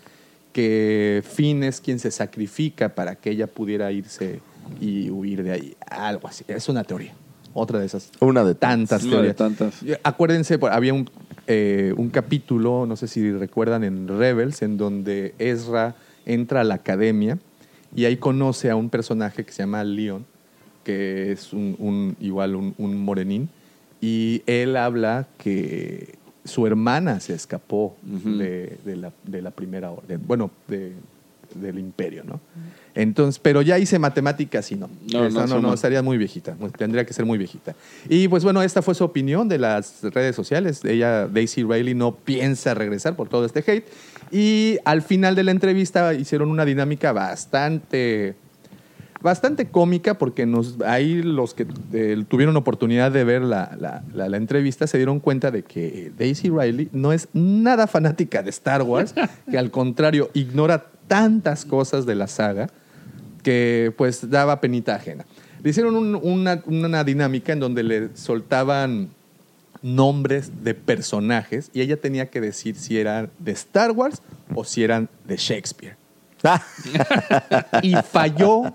que Finn es quien se sacrifica para que ella pudiera irse y huir de ahí. Algo así. Es una teoría. Otra de esas Una de tantas Una de teorías. tantas. Acuérdense, había un, eh, un capítulo, no sé si recuerdan, en Rebels, en donde Ezra entra a la academia y ahí conoce a un personaje que se llama Leon, que es un, un- igual un, un morenín, y él habla que su hermana se escapó de, de la, de la primera orden, bueno, de- del imperio, ¿no? Entonces, pero ya hice matemáticas y no. No, no, no, estaría muy viejita, muy- tendría que ser muy viejita. Y pues bueno, esta fue su opinión de las redes sociales. Ella, Daisy Riley, no piensa regresar por todo este hate. Y al final de la entrevista hicieron una dinámica bastante bastante cómica porque nos, ahí los que eh, tuvieron oportunidad de ver la, la- la- la entrevista se dieron cuenta de que Daisy Riley no es nada fanática de Star Wars, que al contrario ignora tantas cosas de la saga que pues daba penita ajena. Le hicieron un- una, una dinámica en donde le soltaban nombres de personajes y ella tenía que decir si eran de Star Wars o si eran de Shakespeare Ah, y falló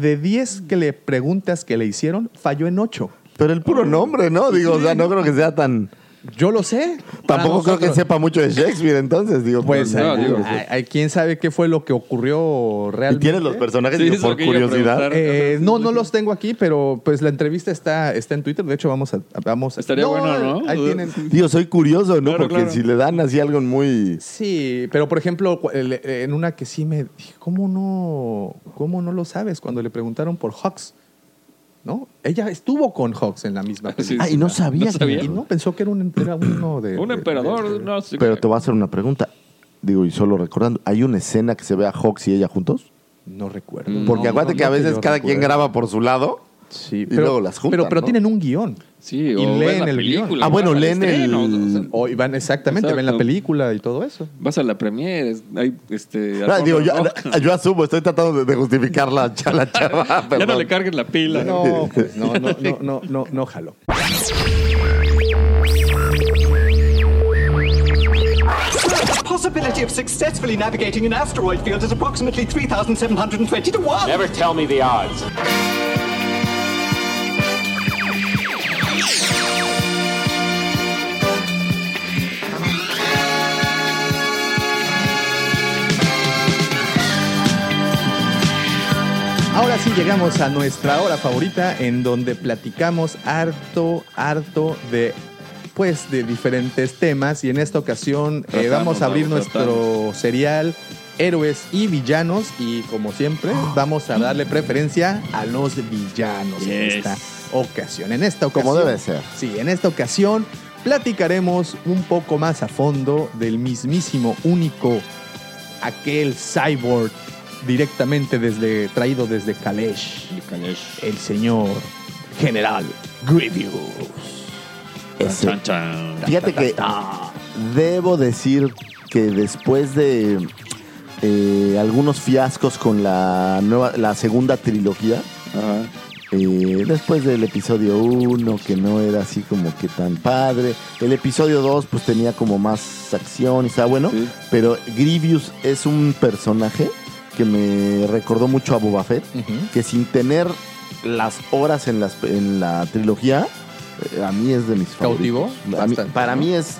de 10 que le preguntas que le hicieron, falló en 8. pero el puro nombre, ¿no? Digo, o sea, no creo que sea tan... Yo lo sé. Tampoco creo que sepa mucho de Shakespeare, entonces, digo. Pues No, hay- digo, hay- hay- quién sabe qué fue lo que ocurrió ¿Y realmente. tienes los personajes Sí, digo, por curiosidad? Eh, no, no los tengo aquí, pero pues la entrevista está, está en Twitter. De hecho, vamos a. Vamos a- Estaría bueno, ¿no? Ahí tienen. Digo, soy curioso, ¿no? Claro, Porque claro. si le dan así algo muy... Sí, pero por ejemplo, en una que sí me dije, ¿cómo no, ¿cómo no lo sabes? Cuando le preguntaron por Hawks, ¿no? Ella estuvo con Hawks en la misma Sí, película. Ah, y no sabía. No sabía. Y no pensó que era, un, era uno de. Un de- emperador, de- de- no sé Pero qué. te voy a hacer una pregunta. Digo, y solo recordando, ¿hay una escena que se ve a Hawks y ella juntos? No recuerdo. Porque No, acuérdate no, que a veces cada quien graba por su lado. Sí, Y luego las juntan, Pero, pero ¿no? tienen un guion. Sí, Y o leen la el película, guion. Ah, bueno, leen el- o sea, O y van exactamente, ven la película y todo eso. Vas a la premiere, es- hay este. Ah, digo, yo, asumo, estoy tratando de, de justificar la, cha- la chava. roja. ya no perdón. le cargues la pila. No, pues no, no, no, no, no, no jalo. The possibility of successfully navigating an asteroid field is approximately 3,720 to 1. Never tell me the odds. Ahora sí llegamos a nuestra hora favorita en donde platicamos harto, harto de pues de diferentes temas y en esta ocasión eh, vamos a abrir vamos, nuestro serial héroes y villanos y como siempre vamos a darle preferencia a los villanos en Yes. esta ocasión. En esta ocasión Como debe ser. Sí, en esta ocasión platicaremos un poco más a fondo del mismísimo único aquel cyborg directamente desde traído desde Kalesh, el señor General Grievous. Ese. Chan, chan. Fíjate que debo decir que después de eh, algunos fiascos con la nueva, la segunda trilogía. Eh, después del episodio 1, que no era así como que tan padre, el episodio 2 pues tenía como más acción y estaba bueno, Sí. pero Grievous es un personaje que me recordó mucho a Boba Fett, que sin tener las horas en, las, en la trilogía, eh, a mí es de mis ¿Cautivó? favoritos. A mí- Bastante, para ¿no? mí es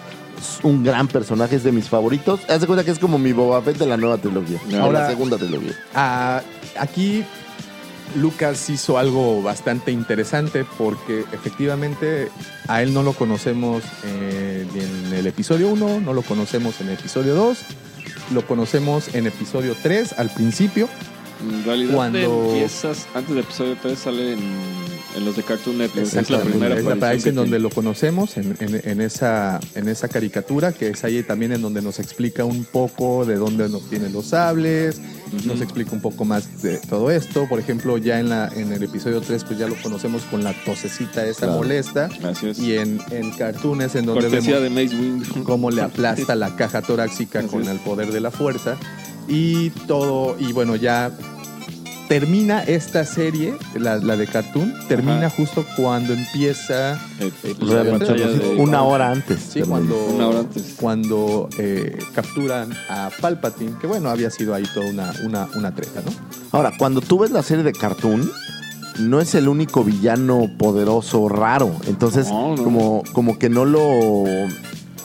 un gran personaje, es de mis favoritos. Haz de cuenta que es como mi Boba Fett de la nueva trilogía, Ahora- la segunda trilogía. Ah, aquí Lucas hizo algo bastante interesante porque efectivamente a él no lo conocemos eh, en el episodio 1, no lo conocemos en el episodio 2, lo conocemos en episodio 3 al principio. En realidad Cuando- empiezas, antes del episodio 3 sale en, en los de Cartoon Network. Es la primera Es la en donde lo conocemos, en, en- en esa, en esa caricatura, que es ahí también en donde nos explica un poco de dónde nos tienen los sables, nos explica un poco más de todo esto. Por ejemplo, ya en, la, en el episodio 3, pues ya lo conocemos con la tosecita esa Claro. molesta. Así es. Y en, en cartoons en donde Cortesía vemos de Mace Windu. cómo le aplasta la caja torácica con el poder de la fuerza. Y todo, y bueno, ya termina esta serie, la, la de cartoon, termina Ajá. justo cuando empieza Eh, pues, Realmente, de- una hora antes. Sí, cuando, Una hora antes. cuando eh, capturan a Palpatine, que bueno, había sido ahí toda una, una, una treta, ¿no? Ahora, cuando tú ves la serie de Cartoon, no es el único villano poderoso raro. Entonces, No, no. Como, como que no lo.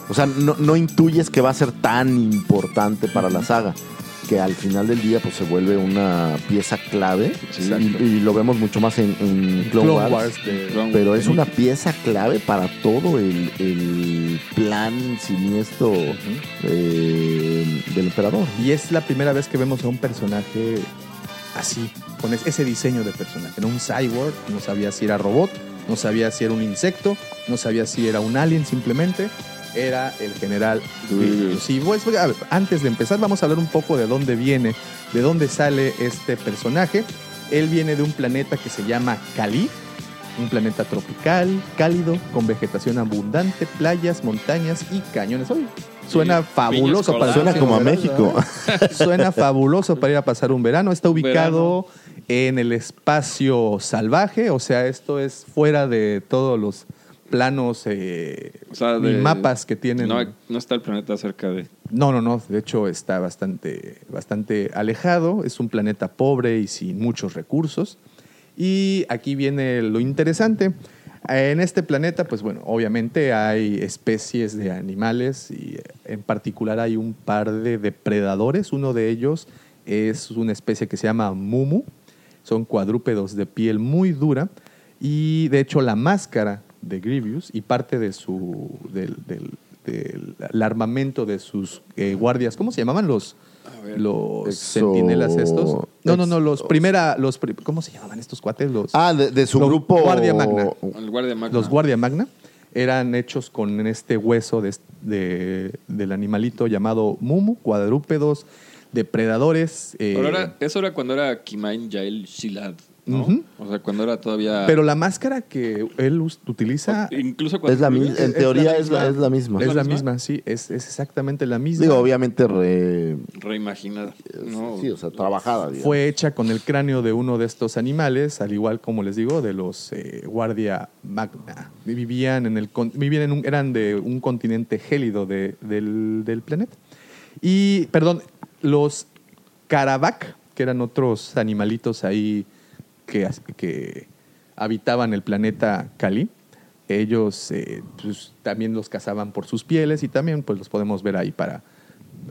O sea, no, no intuyes que va a ser tan importante para la saga. Que al final del día, pues se vuelve una pieza clave. Y, y lo vemos mucho más en, en Clone, Wars. de- Clone- Pero es una pieza clave para todo el, el plan siniestro eh, del emperador. Y es la primera vez que vemos a un personaje así, con es- ese diseño de personaje, ¿no? Un cyborg, no sabía si era robot, no sabía si era un insecto, no sabía si era un alien simplemente. Era el general Grievous. Sí, pues, a ver, antes de empezar, vamos a hablar un poco de dónde viene, de dónde sale este personaje. Él viene de un planeta que se llama Cali, un planeta tropical, cálido, con vegetación abundante, playas, montañas y cañones. Oye, suena fabuloso para Suena como a México. Suena fabuloso para ir a pasar un verano. Está ubicado Verano. en el espacio salvaje, o sea, esto es fuera de todos los planos eh, O sea, mapas que tienen. No, no está el planeta cerca de. No, no, no. De hecho, está bastante, bastante alejado. Es un planeta pobre y sin muchos recursos. Y aquí viene lo interesante. En este planeta, pues bueno, obviamente hay especies de animales y eh, en particular hay un par de depredadores. Uno de ellos es una especie que se llama mumu. Son cuadrúpedos de piel muy dura y de hecho la máscara de Grievous y parte de su del, del- del- el armamento de sus eh, guardias, ¿cómo se llamaban los los Exo- sentinelas estos? No, no, no, los primera los pri- ¿cómo se llamaban estos cuates? Los Ah, de, de su Los grupo. Guardia Magna. El guardia magna. los guardia magna eran hechos con este hueso de, de- del animalito llamado mumu, cuadrúpedos, depredadores. eh, Pero era- eso era cuando era Kimain Yael Shilad. O sea, cuando era todavía... Pero la máscara que él utiliza Incluso cuando Es la misma, en teoría es la, es la misma. es la misma? sí, es, es exactamente la misma. Digo, obviamente re- Reimaginada. ¿no? sí, o sea, trabajada. digamos. Fue hecha con el cráneo de uno de estos animales, al igual como les digo, de los eh, Guardia Magna. Vivían en el con- vivían en un, eran de un continente gélido de- del, del planeta. Y, perdón, los Karabak, que eran otros animalitos ahí que, que habitaban el planeta Cali, ellos eh, pues, también los cazaban por sus pieles y también pues los podemos ver ahí para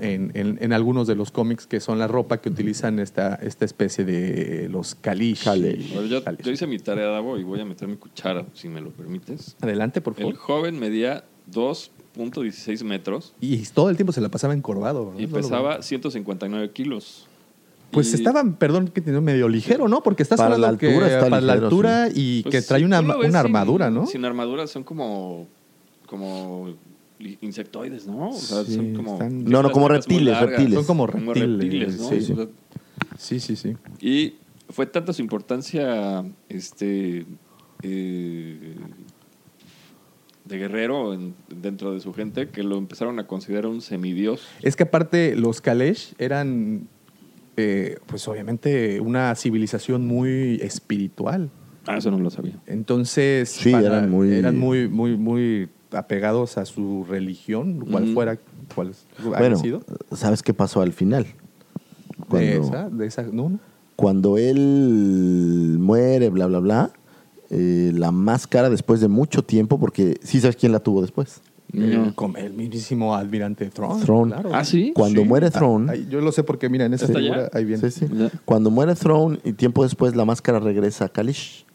en, en- en algunos de los cómics que son la ropa que utilizan esta, esta especie de los Kalish. Kalish. Bueno, yo, yo hice mi tarea, Davo, y voy a meter mi cuchara, si me lo permites. Adelante, por favor. El joven medía 2.16 metros Y todo el tiempo se la pasaba encorvado. ¿verdad? y pesaba 159 kilos. Pues Y- estaban, perdón, que tenía medio ligero, ¿no? Porque estás Para hablando la que altura está para la altura y Pues, que trae una, sin- armadura, ¿no? Sin armadura son como, como insectoides, ¿no? O sea, Sí, son como... están- No, no, como reptiles, reptiles. Son como reptiles, ¿no? sí, sí. O sea, Sí, sí, sí. Y fue tanta su importancia este eh, de guerrero en- dentro de su gente que lo empezaron a considerar un semidios. Es que aparte los Kalesh eran, eh, pues obviamente, una civilización muy espiritual. Ah, eso no lo sabía. Entonces, Sí, eran muy- eran muy, muy, muy apegados a su religión, cual fuera, cual haya Bueno, sido. ¿sabes qué pasó al final? De Cuando, esa, de esa, no, no. cuando él muere, bla, bla, bla, eh, la máscara después de mucho tiempo, porque sí sabes quién la tuvo después. Eh, con el mismísimo almirante Throne. Throne. claro. Ah, sí. Cuando Sí. muere Throne, Ah, yo lo sé porque, mira, en esa ¿Está figura ahí viene. Sí, sí. Ya. Cuando muere Throne y tiempo después la máscara regresa a Kalish.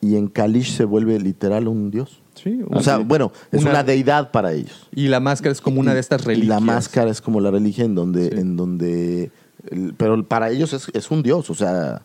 Y en Kalish se vuelve literal un dios. Sí, O sea, bueno, es Una- una, deidad para ellos. y la máscara es como una de estas Y reliquias. la máscara es como la religión, donde, Sí. en donde. el- pero para ellos es, es un dios, o sea.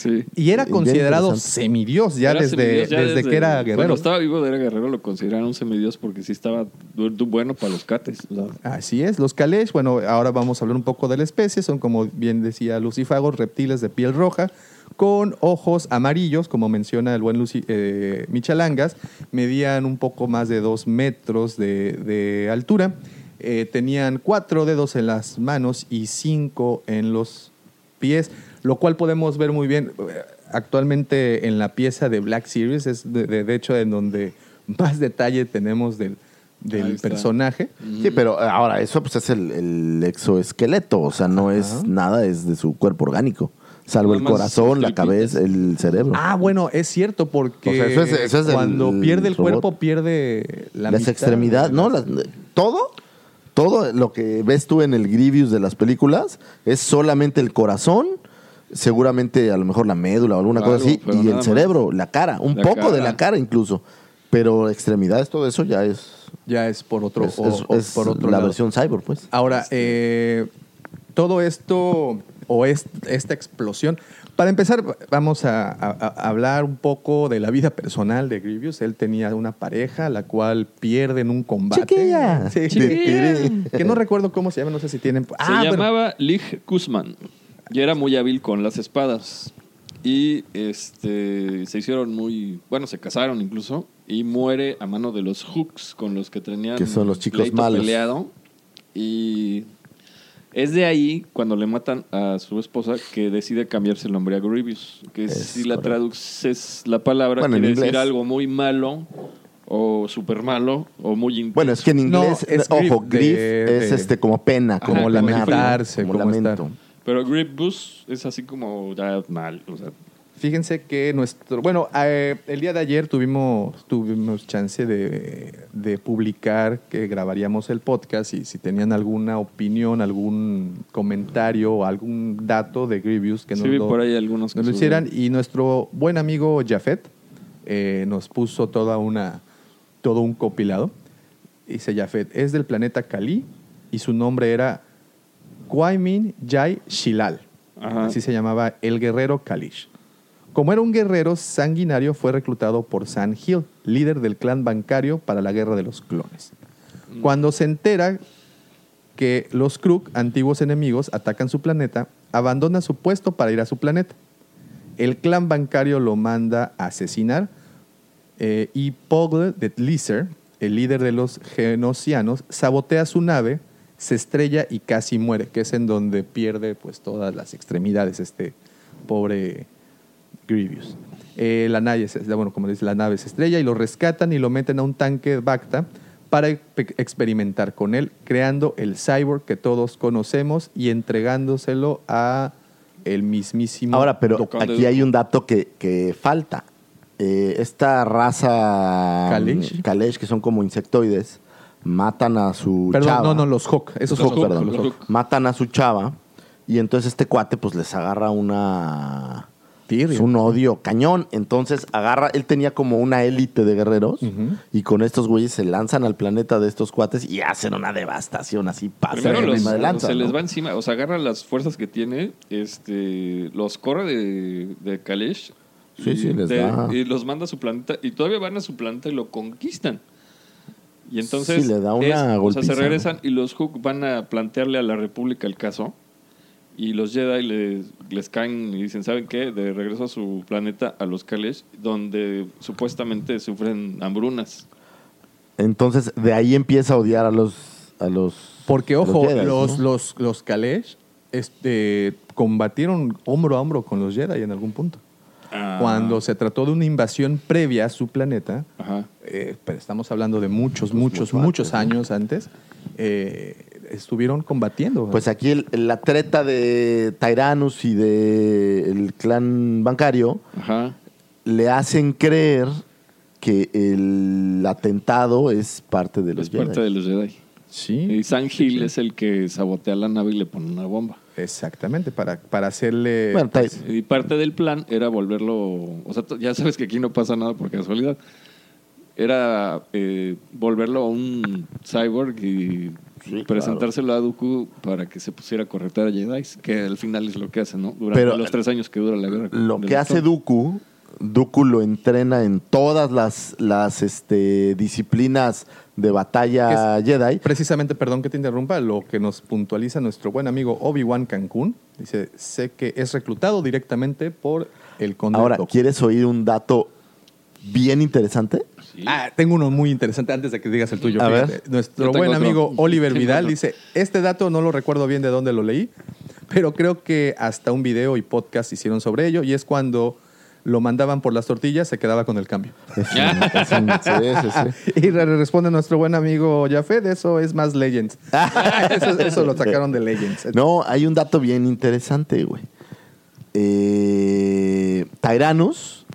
Sí. Y era considerado semidios ya, Era desde, semidios ya desde que era guerrero. Cuando estaba vivo era guerrero lo consideraron un semidios porque sí estaba bueno para los cates. o sea, Así es, los Kalesh, bueno, ahora vamos a hablar un poco de la especie, son como bien decía Lucifagos, reptiles de piel roja, con ojos amarillos, como menciona el buen Luci, eh, Michalangas, medían un poco más de dos metros de, de altura, eh, tenían cuatro dedos en las manos y cinco en los pies, lo cual podemos ver muy bien eh, actualmente en la pieza de Black Series, es de, de- de hecho en donde más detalle tenemos del, del personaje. Sí, pero ahora eso pues es el, el exoesqueleto, o sea, no es nada, es de su cuerpo orgánico. Salvo Nada el corazón, la cabeza, el cerebro. Ah, bueno, es cierto, porque O sea, eso es- eso es el cuando pierde el robot. cuerpo, pierde la las mitad extremidades, de ¿no? Las- todo, todo lo que ves tú en el Grievous de las películas es solamente el corazón, seguramente a lo mejor la médula o alguna Algo, cosa así, y el más. cerebro, la cara, un La poco de la cara incluso. Pero extremidades, todo eso ya es, ya es por otro, es, o- es- o es por otro la lado. versión cyborg, pues. Ahora, eh, todo esto o es- esta explosión. Para empezar, vamos a, a- a hablar un poco de la vida personal de Grievous. Él tenía una pareja, la cual pierde en un combate. Chiquilla. Sí. Chiquilla. Que no recuerdo cómo se llama, no sé si tienen. Se Ah, bueno. llamaba Lig Kuzman y era muy hábil con las espadas. Y este se hicieron muy. Bueno, se casaron incluso. Y muere a mano de los Hooks con los que tenían. Que son los chicos malos. Peleado. Y es de ahí, cuando le matan a su esposa, que decide cambiarse el nombre a Grievous. Que Es si la correcto. traduces la palabra, Bueno, en quiere decir algo muy malo. O súper malo. O muy intenso. Bueno, es que en No, inglés, es ojo, grief es este como pena, Ajá, como como lamentar, lamentarse, como como lamento. estar. Pero Grievous es así como ya mal. O sea, Fíjense que nuestro. Bueno, eh, el día de ayer tuvimos, tuvimos chance de, de publicar que grabaríamos el podcast y si tenían alguna opinión, algún comentario o algún dato de Grievous que nos lo, por ahí algunos que nos lo subieron. hicieran. Y nuestro buen amigo Jafet eh, nos puso toda una, todo un copilado. Dice Jafet, es del planeta Kali y su nombre era Kwaimin Jai Shilal. Ajá. Así se llamaba el guerrero Kalish. Como era un guerrero sanguinario, fue reclutado por San Hill, líder del clan bancario para la guerra de los clones. Cuando se entera que los Kruk, antiguos enemigos, atacan su planeta, abandona su puesto para ir a su planeta. El clan bancario lo manda a asesinar eh, y Pogle de Tlizer, el líder de los genocianos, sabotea su nave, se estrella y casi muere, que es en donde pierde pues todas las extremidades este pobre Grievous. Eh, la nave, se- bueno, como dice, la nave se estrella y lo rescatan y lo meten a un tanque Bacta para experimentar con él, creando el cyborg que todos conocemos y entregándoselo a el mismísimo. Ahora, pero aquí hay un dato que, que falta. Eh, esta raza Kalesh. Kalesh, que son como insectoides, matan a su Perdón, chava. no, no, los Hawk. Esos Los Hawk, perdón. Hawk. Los Hawk. Matan a su chava y entonces este cuate pues les agarra una... Es un odio cañón. Entonces agarra, él tenía como una élite de guerreros y con estos güeyes se lanzan al planeta de estos cuates y hacen una devastación así Primero pasa los- de lanza. se les va encima, o sea, agarra las fuerzas que tiene, este, los corre de, de Kalesh. Sí, y sí, les de- da. Y los manda a su planeta y todavía van a su planeta y lo conquistan. Y entonces Sí, le da una es- o sea, golpiza, se regresan y los Hook van a plantearle a la República el caso. Y los Jedi les, les caen y dicen, ¿saben qué? De regreso a su planeta, a los Kalesh, donde supuestamente sufren hambrunas. Entonces de ahí empieza a odiar a los... A los Porque, a ojo, los, ¿no? los, los Kalesh este, combatieron hombro a hombro con los Jedi en algún punto. Ah. Cuando se trató de una invasión previa a su planeta, Ajá. eh, pero estamos hablando de muchos, muchos, muchos años antes, eh, estuvieron combatiendo. Pues aquí el- la treta de Tyrannus y de el clan bancario Ajá. le hacen creer que el atentado es parte de los Es parte de los Jedi. Sí. Y San Gil es el que sabotea la nave y le pone una bomba. Exactamente, para, para hacerle... Bueno, Ty- Y parte del plan era volverlo. O sea, ya sabes que aquí no pasa nada por casualidad. Era eh, volverlo a un cyborg y Sí, presentárselo a Dooku para que se pusiera a correctar a Jedi, que al final es lo que hace, ¿no? Durante Pero, los tres años que dura la guerra. Lo que hace. Dooku, Dooku lo entrena en todas las, las este, disciplinas de batalla Jedi. Precisamente, perdón que te interrumpa, lo que nos puntualiza nuestro buen amigo Obi-Wan Cancún. Dice, sé que es reclutado directamente por el conde Ahora, Dooku. ¿quieres oír un dato bien interesante? Ah, tengo uno muy interesante antes de que digas el tuyo. A ver. Nuestro buen otro. amigo Oliver Vidal otro. dice, este dato no lo recuerdo bien de dónde lo leí, pero creo que hasta un video y podcast hicieron sobre ello y es cuando lo mandaban por las tortillas, se quedaba con el cambio. Sí, sí, sí. Y re- responde nuestro buen amigo Jafet, eso es más Legends. eso, eso lo sacaron de Legends. No, hay un dato bien interesante, güey. Eh, Tyrannus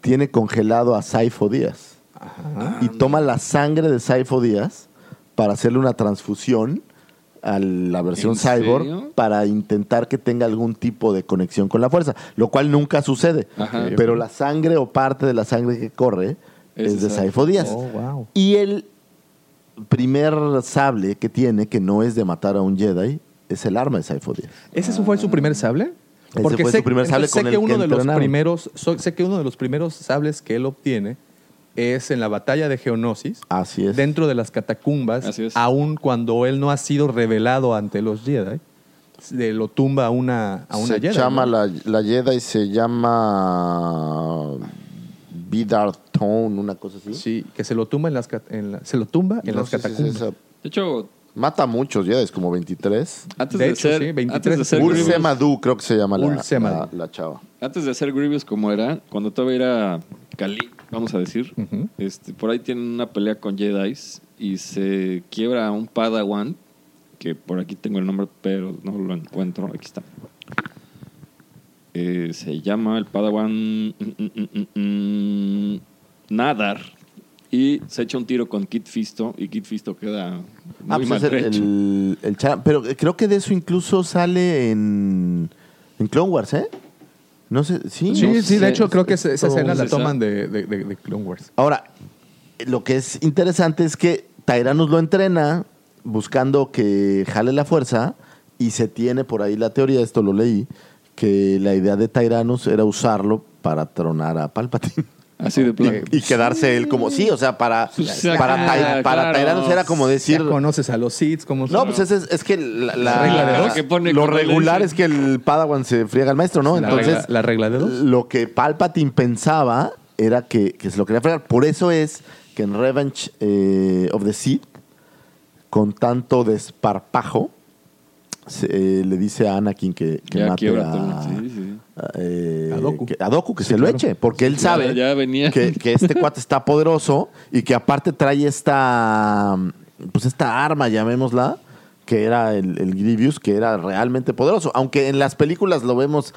tiene congelado a Saifo Díaz. Y toma la sangre de Saifo Díaz para hacerle una transfusión a la versión ¿En cyborg serio? para intentar que tenga algún tipo de conexión con la fuerza, lo cual nunca sucede. Ajá. Pero la sangre o parte de la sangre que corre Es es, de Saifo Díaz. Oh, wow. Y el primer sable que tiene, que no es de matar a un Jedi, es el arma de Saifo Díaz. ¿Ese fue su primer sable? Ese fue su primer sable sé que el uno que de los primeros, sé que uno de los primeros sables que él obtiene es en la batalla de Geonosis, Así es. dentro de las catacumbas, Así es. aun cuando él no ha sido revelado ante los Jedi, de- lo tumba a una, a una se Jedi. llama ¿no? la, la Jedi se llama Vidar Tone, una cosa así. Sí, que se lo tumba en las, en la- se lo tumba en No las si es catacumbas. De hecho, Mata a muchos Jedi, como 23. antes De de, hecho, ser, sí, 23 antes de ser Grievous. Grievous, Ulsemadu, creo que se llama la, la, la chava. antes de ser Grievous como era, cuando todavía era Kali, vamos a decir, este, por ahí tienen una pelea con Jedi y se quiebra a un Padawan, que por aquí tengo el nombre, pero no lo encuentro. Aquí está. Eh, se llama el Padawan mm, mm, mm, Nadar. Y se echa un tiro con Kit Fisto y Kit Fisto queda muy Ah, pues es el, el. Pero creo que de eso incluso sale en, en Clone Wars, ¿eh? No sé, sí. Sí, no sí, sé. de hecho creo que esa, esa escena la toman de, de, de- de Clone Wars. Ahora, lo que es interesante es que Tyrannus lo entrena buscando que jale la fuerza y se tiene por ahí la teoría, esto lo leí, que la idea de Tyrannus era usarlo para tronar a Palpatine. Así de plano. Y quedarse él como, sí, o sea, para, Pues, para, ah, Tai- para claro. Era como decir... Ya conoces a los Seeds, como No, pues es, es, es que la, la- regla de dos. Que pone lo regular es que el Padawan se friega al maestro, ¿no? la, Entonces, regla, la regla de dos. lo que Palpatine pensaba era que, que se lo quería fregar. Por eso es que en Revenge eh, of the Sith, con tanto desparpajo, se- eh, le dice a Anakin que, que Ya mate quiebra a, todo. Sí, sí. a, eh, A que, a Dooku, que Sí, se lo eche, porque él sabe ya venía. Que, que este cuate está poderoso y que aparte trae esta, pues esta arma, llamémosla, que era el, el Grievous, que era realmente poderoso. Aunque en las películas lo vemos,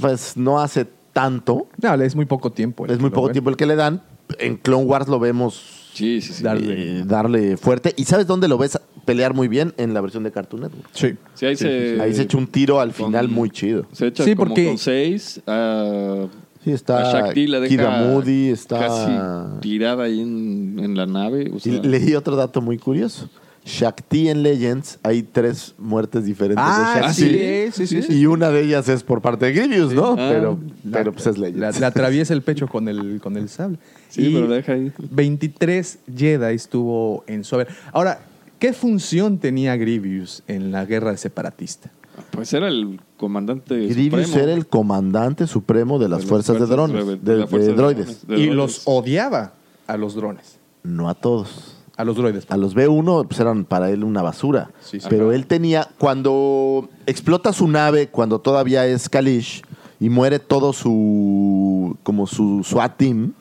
pues no hace tanto, No, es muy poco tiempo. el es que muy poco ven. tiempo el que le dan. En Clone Wars lo vemos Sí, sí, sí. Darle- eh, darle fuerte. ¿Y sabes dónde lo ves pelear muy bien? En la versión de Cartoon Network. Sí. Sí, ahí se... Ahí se echa un tiro al con- final muy chido. Se echa Sí, como porque- con seis. ah, Sí, a está Shakti la deja Kid Moody, está... casi tirada ahí en, en la nave. o Y leí otro dato muy curioso. Shakti en Legends hay tres muertes diferentes Ah, de Shakti. sí, sí, sí, sí. Y una de ellas es por parte de Grievous, ¿no? Ah. pero, La- pero pues es La, Legends. le atraviesa el pecho con el, con el sable. Sí, Y pero la deja ahí. 23 Jedi estuvo en su haber. Ahora, ¿qué función tenía Grievous en la guerra separatista? Pues era el comandante Grievous supremo. era el comandante supremo de las De fuerzas, de drones, de- de, de la fuerza de de droides. drones. Y los odiaba a los drones. No a todos. A los droides. A los B1 pues eran para él una basura. Sí, sí. Pero Ajá. él tenía, cuando explota su nave, cuando todavía es Kalish, y muere todo su, como su SWAT team,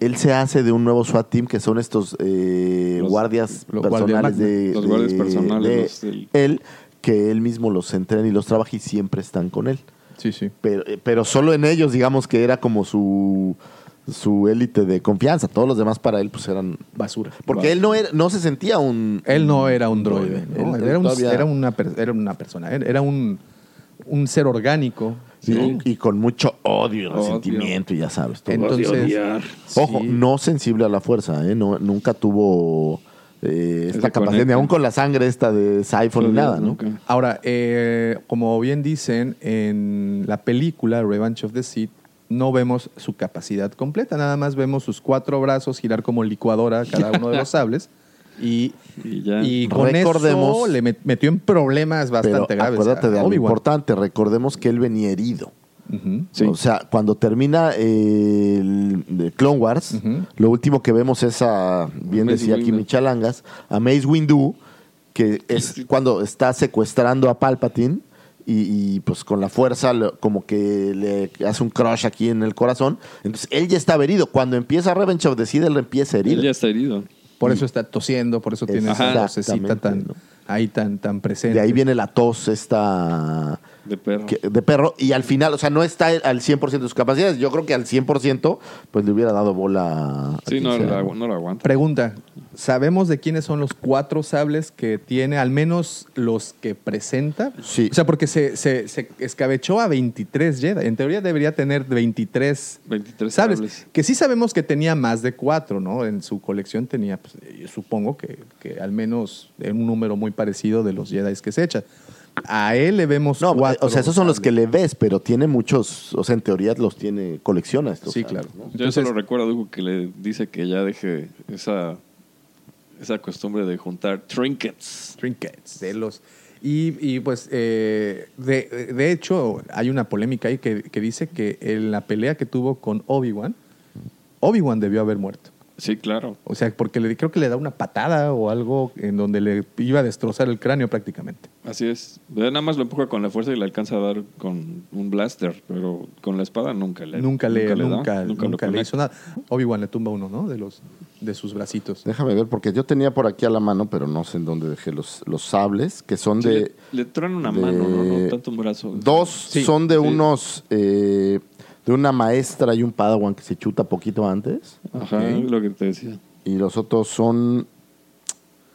él se hace de un nuevo SWAT team que son estos eh, Los- guardias los personales de, Los guardias de- personales, de los del- él, que él mismo los entrena y los trabaja y siempre están con él. Sí, sí. Pero, eh, pero solo en ellos, digamos que era como su su élite de confianza. Todos los demás para él pues eran Basura. porque él no era, no se sentía un Él no era un droide. ¿no? Él- él era, un- todavía- era una, era una persona. Era un, un ser orgánico. Sí, ¿no? y con mucho odio y Odio. resentimiento, y ya sabes. todo. Entonces, odiar. Ojo, sí. no sensible a la fuerza, ¿eh? No, nunca tuvo eh, esta capacidad, ni aún con la sangre esta de Siphon ni nada, ¿no? Nunca. Ahora, eh, como bien dicen, en la película Revenge of the Sith no vemos su capacidad completa, nada más vemos sus cuatro brazos girar como licuadora cada uno de los sables y, Y ya. y con Recordemos- eso le met- metió en problemas Pero bastante graves. acuérdate a de algo importante, recordemos que él venía herido. Sí. O sea, cuando termina eh, el Clone Wars, lo último que vemos es a, bien Mace decía aquí Windu. Michalangas, a Mace Windu, que es cuando está secuestrando a Palpatine y, y, pues con la fuerza como que le hace un crush aquí en el corazón. Entonces él ya estaba herido. Cuando empieza Revenge of the Sith, él empieza herido. Él ya está herido. Por eso está tosiendo, por eso tiene esa vocecita tan, ¿no? ahí tan, tan presente. De ahí viene la tos esta De perro. que- de perro y al final, o sea, no está al 100% de sus capacidades. Yo creo que al 100% pues le hubiera dado bola. a Sí, no, la- ¿no? no lo aguanta. Pregunta, ¿sabemos de quiénes son los cuatro sables que tiene, al menos los que presenta? Sí. O sea, porque se, se- se escabechó a 23 Jedi. En teoría debería tener 23, 23 sables. sables. Que sí sabemos que tenía más de cuatro, ¿no? En su colección tenía, pues, yo supongo que, que al menos un número muy parecido de los Jedi que se echa. A él le vemos No, cuatro. o sea, esos son los que le ves, pero tiene muchos, o sea, en teoría los tiene, colecciona estos. Sí, sables, claro. ¿no? Yo Entonces- solo recuerdo Hugo, que le dice que ya deje esa, esa costumbre de juntar trinkets. Trinkets, de los... Y, y, pues, eh, de, de hecho, hay una polémica ahí que, que dice que en la pelea que tuvo con Obi-Wan, Obi-Wan debió haber muerto. Sí, claro. O sea, porque le, creo que le da una patada o algo en donde le iba a destrozar el cráneo prácticamente. Así es. Nada más lo empuja con la fuerza y le alcanza a dar con un blaster, pero con la espada nunca le nunca le, da, nunca, le hizo nada. Obi-Wan le tumba uno, ¿no? De, los, de sus bracitos. Déjame ver, porque yo tenía por aquí a la mano, pero no sé en dónde dejé los, los sables, que son Sí, de... le, le una de- mano, no, no tanto un brazo. Dos Sí, son de sí. unos... eh, de una maestra y un padawan que se chuta poquito antes. Ajá, lo que te decía. Y los otros son...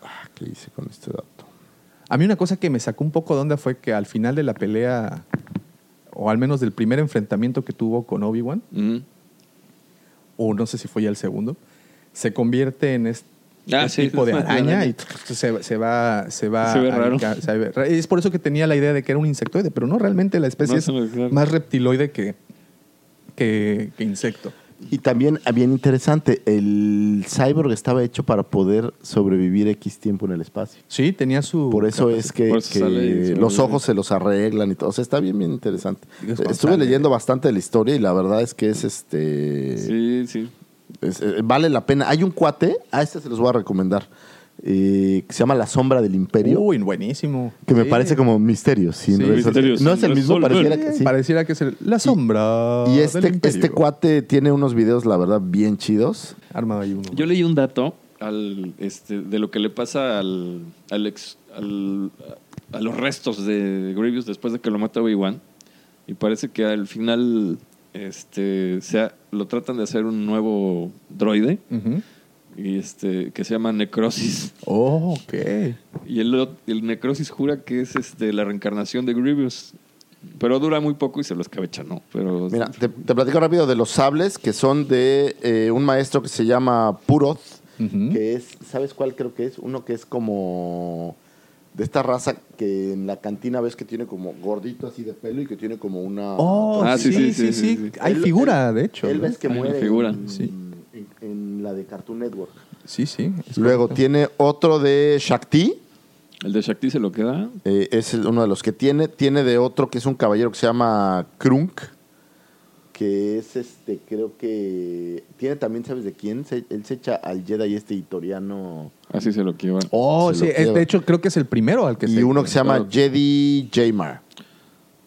Ah, ¿Qué hice con este dato? A mí una cosa que me sacó un poco de onda fue que al final de la pelea, o al menos del primer enfrentamiento que tuvo con Obi-Wan, o no sé si fue ya el segundo, se convierte en este Ah, sí, tipo de araña y se, se va se va Se ve a- raro. se ve ra- es por eso que tenía la idea de que era un insectoide pero no realmente la especie No, es claro. más reptiloide que, que, que insecto Y también, ah, bien interesante, el cyborg estaba hecho para poder sobrevivir X tiempo en el espacio. Sí, tenía su. Por eso es que, eso que los ojos se los arreglan y todo. O sea, está bien, bien interesante. Es Estuve sale. leyendo bastante de la historia y la verdad es que es este. Sí, sí. es- eh, vale la pena. Hay un cuate, a este se los voy a recomendar, eh, que se llama La Sombra del Imperio. Uy, buenísimo. que me Sí. parece como Misterios. sin Sí, resolver. Misterios no sin es el mismo, resolver. pareciera que sí. Pareciera que es el- la sombra. Y del este, imperio. este cuate tiene unos videos, la verdad, bien chidos. Arma ahí uno. Yo leí un dato al, este, de lo que le pasa al, al ex- al- a los restos de Grievous después de que lo mata Obi-Wan. Y parece que al final este, sea, lo tratan de hacer un nuevo droide Ujú. Y este, que se llama Necrosis. Oh, ok. Y el, el Necrosis jura que es este, la reencarnación de Grievous. Pero dura muy poco y se lo escabecha, ¿no? Pero Mira, te, te platico rápido de los sables, que son de eh, un maestro que se llama Puroth, que es, ¿sabes cuál creo que es? Uno que es como de esta raza que en la cantina ves que tiene como gordito así de pelo y que tiene como una... Oh, Ah, sí, sí, sí, sí, sí. Hay Él- figura, él- de hecho. Él ves que muere figura. En, Sí. En- la de Cartoon Network. Sí, sí. Luego correcto. tiene otro de Shakti, el de Shakti se lo queda. eh, es uno de los que tiene. Tiene de otro que es un caballero que se llama Krunk, que es este, creo que... Tiene también, ¿sabes de quién? Se- él se echa al Jedi este itoriano... Así se lo. Oh, se sí. lo es- lleva. de hecho, creo que es el primero al que Y se. uno que se llama. Jedi Jamar.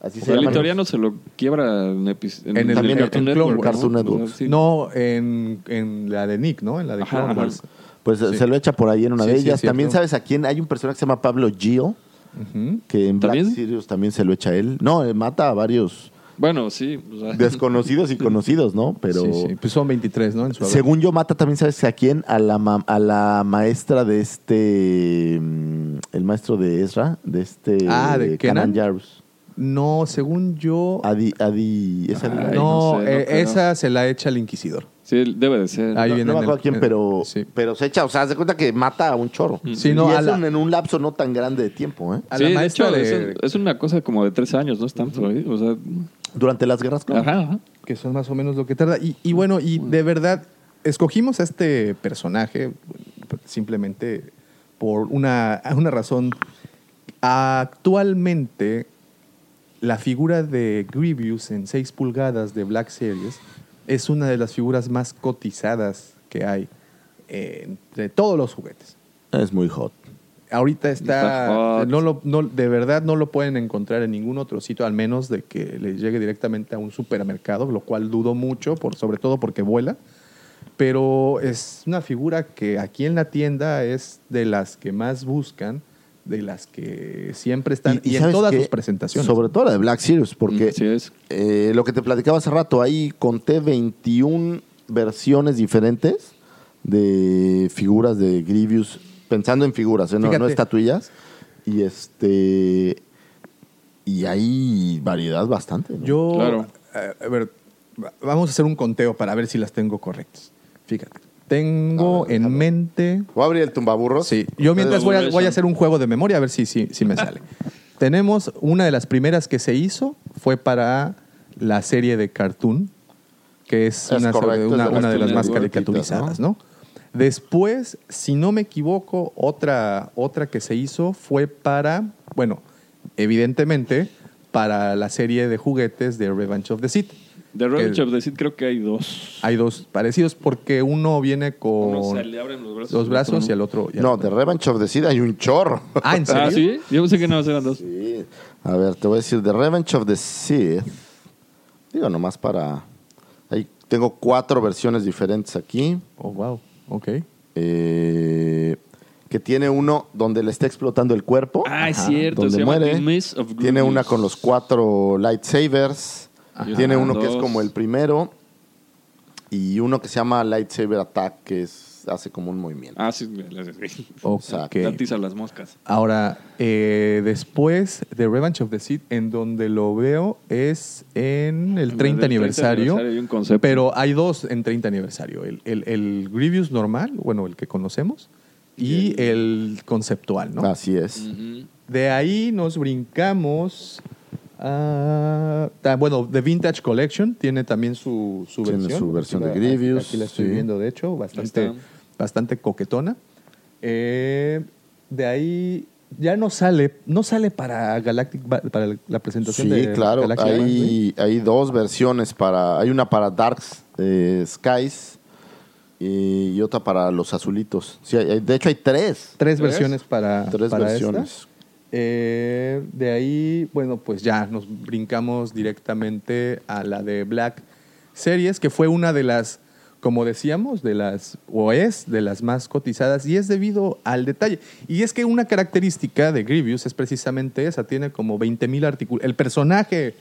Así se el llama. italiano se lo quiebra en, epi- En el- También en Network, Wars. Cartoon ¿no? Network. O sea, sí. No, en, en la de Nick, ¿no? En la de Ajá, Clone ajá. Pues Sí. se lo echa por ahí en una Sí, de ellas. también sabes a quién. Hay un personaje que se llama Pablo Gio, que en Black ¿También? Sirius también se lo echa él. No, eh, mata a varios Bueno, sí. o sea, desconocidos y conocidos, ¿no? Pero Sí, sí. Pues son 23, ¿no? En su según yo mata también, ¿sabes a quién? A la, ma- a la maestra de este... mm, El maestro de Ezra, de este... Ah, ¿de Kenan? Jarrus. No, según yo. Adi, no, no sé, no eh, esa se la echa el Inquisidor. Sí, debe de ser. Ahí no, viene no me acuerdo el- a quién, pero, sí. pero se echa, o sea, haz de cuenta que mata a un chorro. Sí, no, y a es la- un- en un lapso no tan grande de tiempo, ¿eh? A sí, la de maestra hecho, de- es, es una cosa como de tres años, no es tanto. ¿eh? O sea, Durante las guerras clon. ajá, ajá. que son más o menos lo que tarda. Y, y bueno, y de verdad, escogimos a este personaje simplemente por una, una razón. Actualmente, la figura de Grievous en 6 pulgadas de Black Series es una de las figuras más cotizadas que hay eh, entre todos los juguetes. Es muy hot. Ahorita está, Está hot. no lo, no, de verdad no lo pueden encontrar en ningún otro sitio, al menos de que les llegue directamente a un supermercado, lo cual dudo mucho, por, sobre todo porque vuela. Pero es una figura que aquí en la tienda es de las que más buscan, de las que siempre están, y, en ¿sabes todas qué? sus presentaciones. Sobre todo la de Black Series, porque es. eh, lo que te platicaba hace rato, ahí conté 21 versiones diferentes de figuras de Grievous, pensando en figuras, ¿eh? no, no estatuillas. Y este. Y hay variedad bastante. ¿no? Yo, Claro. eh, a ver, va- vamos a hacer un conteo para ver si las tengo correctas. Fíjate, tengo ver, en mente Voy a abrir el tumbaburros. Sí, yo mientras voy a, Evaluation. voy a hacer un juego de memoria a ver si, si, si me sale. Tenemos una de las primeras que se hizo, fue para la serie de Cartoon, que es, Es una, correcto, una- es de una de las más caricaturizadas, ¿no? Después, si no me equivoco, otra, otra que se hizo fue para, bueno, evidentemente, para la serie de juguetes de Revenge of the Sith. De Revenge Que- of the Sith creo que hay dos. Hay dos parecidos porque uno viene con Uno se le abren los brazos. los brazos y el otro... y el No, de Revenge of the Seed hay un chorro. Ah, ¿en serio? Ah, sí. Yo pensé que no eran dos. Sí. A ver, te voy a decir, The Revenge of the Sith. Digo, nomás para... Ahí tengo cuatro versiones diferentes aquí. Oh, wow. Ok. eh, que tiene uno donde le está explotando el cuerpo. Ah, es cierto, Donde se llama muere. The Maze of Tiene una con los cuatro lightsabers. Ajá. Tiene uno que es como el primero. Y uno que se llama Lightsaber Attack, que es, hace como un movimiento. Ah, sí. sí. Ok. Tatiza las moscas. Ahora, eh, después de Revenge of the Sith, en donde lo veo es en el 30 En el del 30 aniversario. aniversario hay un concepto. Pero hay dos en 30 aniversario. El, el, el Grievous normal, bueno, el que conocemos, y el conceptual, ¿no? Así es. De ahí nos brincamos Ah, ta- bueno, The Vintage Collection tiene también su, su Tiene versión. su versión Aquí de Grievous, Aquí la estoy sí. viendo, de hecho, bastante, bastante coquetona. Eh, de ahí ya no sale, no sale para Galactic para la presentación Sí, de claro. Galactic Band, ¿sí? Hay, hay dos versiones para. Hay una para Darks eh, Skies y, y otra para los azulitos. Sí, hay- hay- de hecho hay tres. Tres versiones para, Tres para versiones. esta. Eh, de ahí, bueno, pues ya nos brincamos directamente a la de Black Series, que fue una de las, como decíamos, de las, o es de las más cotizadas, y es debido al detalle. Y es que una característica de Grievous es precisamente esa, tiene como 20 mil artículos. El personaje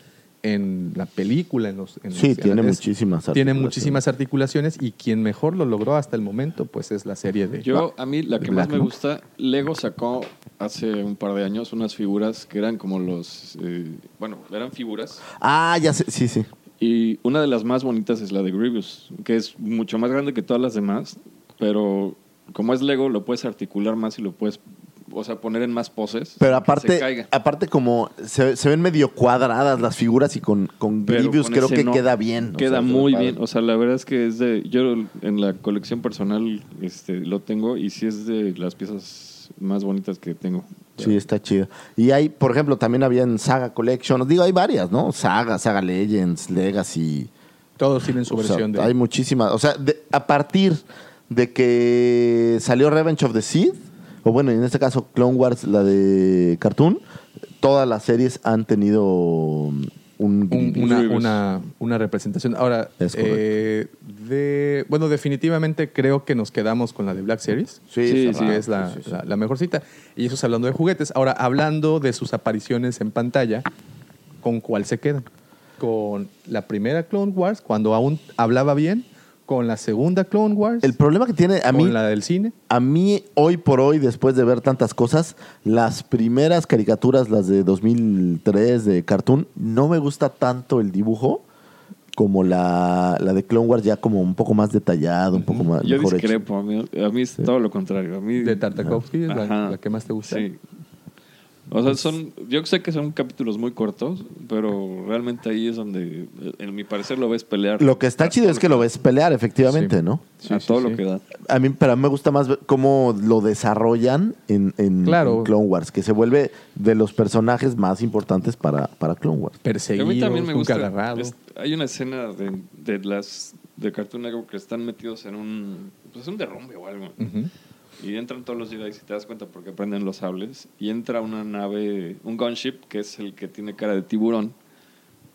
en la película, en los... en Sí, los- tiene es- muchísimas Tiene muchísimas articulaciones y quien mejor lo logró hasta el momento, pues es la serie de... Yo, a mí, la que más me gusta, Lego sacó hace un par de años unas figuras que eran como los. eh, bueno, eran figuras. Ah, ya sé. Sí, sí. Y una de las más bonitas es la de Grievous, que es mucho más grande que todas las demás, pero como es Lego, lo puedes articular más y lo puedes, o sea, poner en más poses. Pero que se aparte, caiga. aparte como se, se ven medio cuadradas las figuras y con, con Grievous con creo que no. queda bien. o Queda sea, muy bien. O sea, la verdad es que es de. Yo en la colección personal este, lo tengo y sí es de las piezas más bonitas que tengo. Sí, está chido. Y hay, por ejemplo, también había en Saga Collection, digo, hay varias, ¿no? Saga, Saga Legends, Legacy. Todos tienen su O sea, versión de... Hay muchísimas. O sea, de- a partir de que salió Revenge of the Sith, o bueno, en este caso Clone Wars, la de Cartoon, todas las series han tenido un, un- Grievous. una, Grievous. una, una representación. Ahora, eh, de, bueno, definitivamente creo que nos quedamos con la de Black Series. Sí, Sí, Sí, es la, sí, sí, sí. la- la mejor cita. Y eso es hablando de juguetes. Ahora, hablando de sus apariciones en pantalla, ¿con cuál se quedan? ¿Con la primera Clone Wars, cuando aún hablaba bien? ¿Con la segunda Clone Wars? El problema que tiene a mí, ¿Con la del cine? a mí hoy por hoy, después de ver tantas cosas, las primeras caricaturas, las de 2003 de Cartoon, no me gusta tanto el dibujo como la, la de Clone Wars, ya como un poco más detallado, un poco más Yo mejor hecho. discrepo. A mí, a mí es todo lo contrario. A mí, De Tartakovsky, es la, la que más te gusta. Sí. O sea, son, yo sé que son capítulos muy cortos, pero realmente ahí es donde, en mi parecer, lo ves pelear. Lo que está chido es que lo ves pelear, efectivamente, Sí. ¿no? Sí, a sí, todo sí. lo que da. A mí, pero a mí me gusta más ver cómo lo desarrollan en, en- Claro. en Clone Wars, que se vuelve de los personajes más importantes para, para Clone Wars. A Perseguidos, mí también me nunca gusta. agarrado. es- hay una escena de, de las de Cartoon Network que están metidos en un, pues un derrumbe o algo. Ujú. Y entran todos los Jedi y te das cuenta porque prenden los sables. Y entra una nave, un gunship, que es el que tiene cara de tiburón,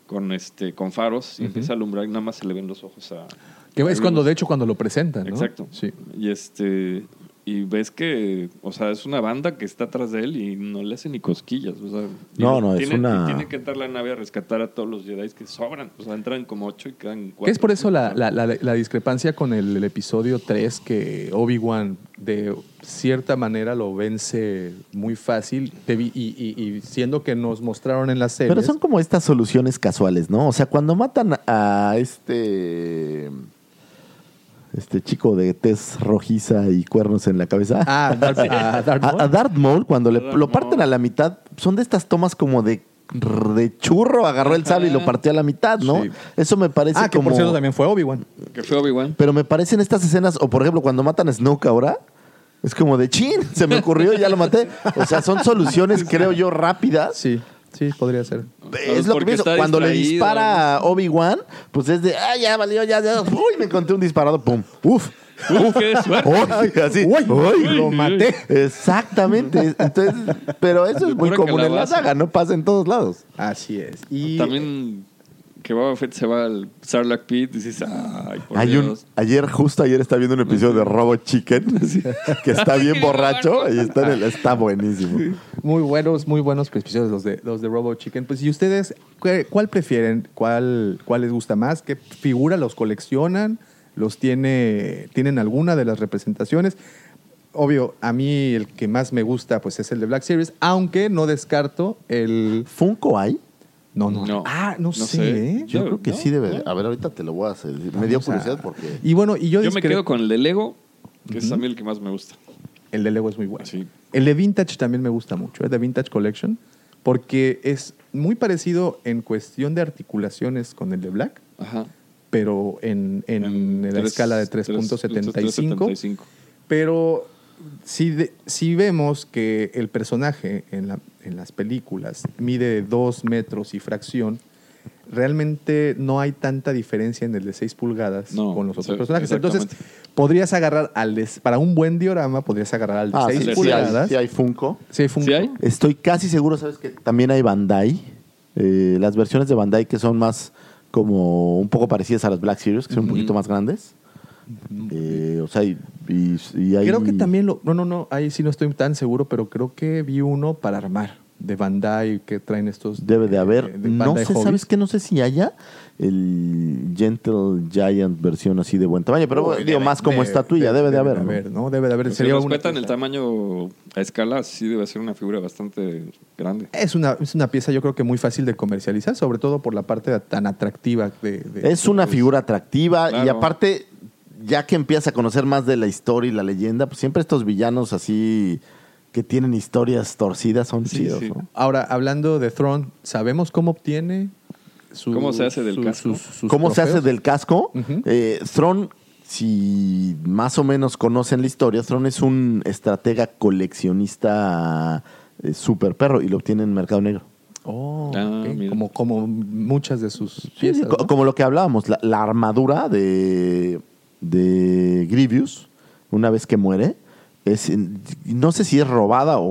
con este con faros, y empieza a alumbrar y nada más se le ven los ojos a... Que es cuando, de hecho, cuando lo presentan, ¿no? Exacto. Sí. Y este y ves que, o sea, es una banda que está atrás de él y no le hace ni cosquillas. O sea, No, no, es tiene, una- y tiene que entrar la nave a rescatar a todos los Jedi que sobran. O sea, entran como ocho y quedan cuatro. Que es por eso la, la- la- la discrepancia con el, el episodio 3 que Obi-Wan de cierta manera lo vence muy fácil te vi- y, y- y siendo que nos mostraron en la serie. Pero son como estas soluciones casuales, ¿no? O sea, cuando matan a este este chico de tez rojiza y cuernos en la cabeza. Ah, Darth- a Darth a, a Darth Maul, cuando le, Darth lo parten Maul. a la mitad, son de estas tomas como de, de churro, agarró el sable y lo partió a la mitad, ¿no? Sí. Eso me parece Ah, que como... por cierto también fue Obi-Wan. Que fue Obi-Wan. Pero me parecen estas escenas, o por ejemplo, cuando matan a Snoke ahora, es como de chin, se me ocurrió, ya lo maté. O sea, son soluciones, creo yo, rápidas. Sí, sí, podría ser. Es lo que pienso. Cuando le dispara a Obi-Wan, pues es de, ah, ya valió, ya, ya. Uy, me encontré un disparado, pum. Uf. Uf, qué suerte. Uy, así. Uy, Uy, lo maté. Exactamente. Entonces, pero eso es muy común en la saga, no pasa en todos lados. Así es. Y También que Boba Fett se va al Sarlacc Pit y dices, ay, por Hay un, Dios. ayer, justo ayer estaba viendo un episodio de Robo Chicken que está bien borracho y está, en el- está buenísimo. Muy buenos, muy buenos episodios los de, los de Robo Chicken. Pues, ¿y ustedes qué- cuál prefieren? ¿Cuál, ¿Cuál les gusta más? ¿Qué figura los coleccionan? ¿Los tiene, tienen alguna de las representaciones? Obvio, a mí el que más me gusta pues es el de Black Series, aunque no descarto el... ¿Funko hay? No, no, No. Ah, no, No sé. sé. ¿eh? Yo No, creo que no, sí debe. no. A ver, ahorita te lo voy a hacer. Me dio Vamos a- curiosidad porque. Y bueno, y yo, Yo me discre- quedo con el de Lego, que es a mí el que más me gusta. El de Lego es muy bueno. Sí. El de Vintage también me gusta mucho, el de Vintage Collection, porque es muy parecido en cuestión de articulaciones con el de Black, Ajá. pero en, en la tres- escala de tres- 3.75. 3.75. Pero si, de- si vemos que el personaje en, la- en las películas mide 2 metros y fracción, realmente no hay tanta diferencia en el de 6 pulgadas No, con los otros sí, personajes. Entonces, podrías agarrar al de, para un buen diorama, podrías agarrar al de Ah, 6 sí, sí hay, pulgadas. sí hay Funko. Sí hay Funko. ¿Sí hay? Estoy casi seguro, ¿sabes? Que también hay Bandai. Eh, las versiones de Bandai que son más como un poco parecidas a las Black Series, que son un poquito más grandes. Eh, o sea, y, y- y hay... Creo que también lo. No, no, no. Ahí sí no estoy tan seguro, pero creo que vi uno para armar de Bandai que traen estos. Debe de haber. de no sé. ¿sabes qué? No sé si haya el Gentle Giant versión así de buen tamaño, pero Uy, digo, debe- más como esta tuya, debe, de haber. ¿no? ¿no? Debe de haber. Si Sería una respetan el tamaño a escala, sí debe ser una figura bastante grande. Es una, es una pieza, yo creo que muy fácil de comercializar, sobre todo por la parte tan atractiva de. de- Es una de- figura atractiva y aparte, ya que empiezas a conocer más de la historia y la leyenda, pues siempre estos villanos así que tienen historias torcidas son Sí, chidos, sí. ¿no? Ahora, hablando de Throne, ¿sabemos cómo obtiene su. ¿Cómo se hace del su- casco? sus- sus ¿Cómo se hace del casco? Eh, Thrawn, si más o menos conocen la historia, Thrawn es un estratega coleccionista eh, super perro y lo obtiene en Mercado Negro. Oh, Ah, como, como muchas de sus Sí, piezas. Como lo que hablábamos, la, la armadura de, de Grievous, una vez que muere, es, no sé si es robada o,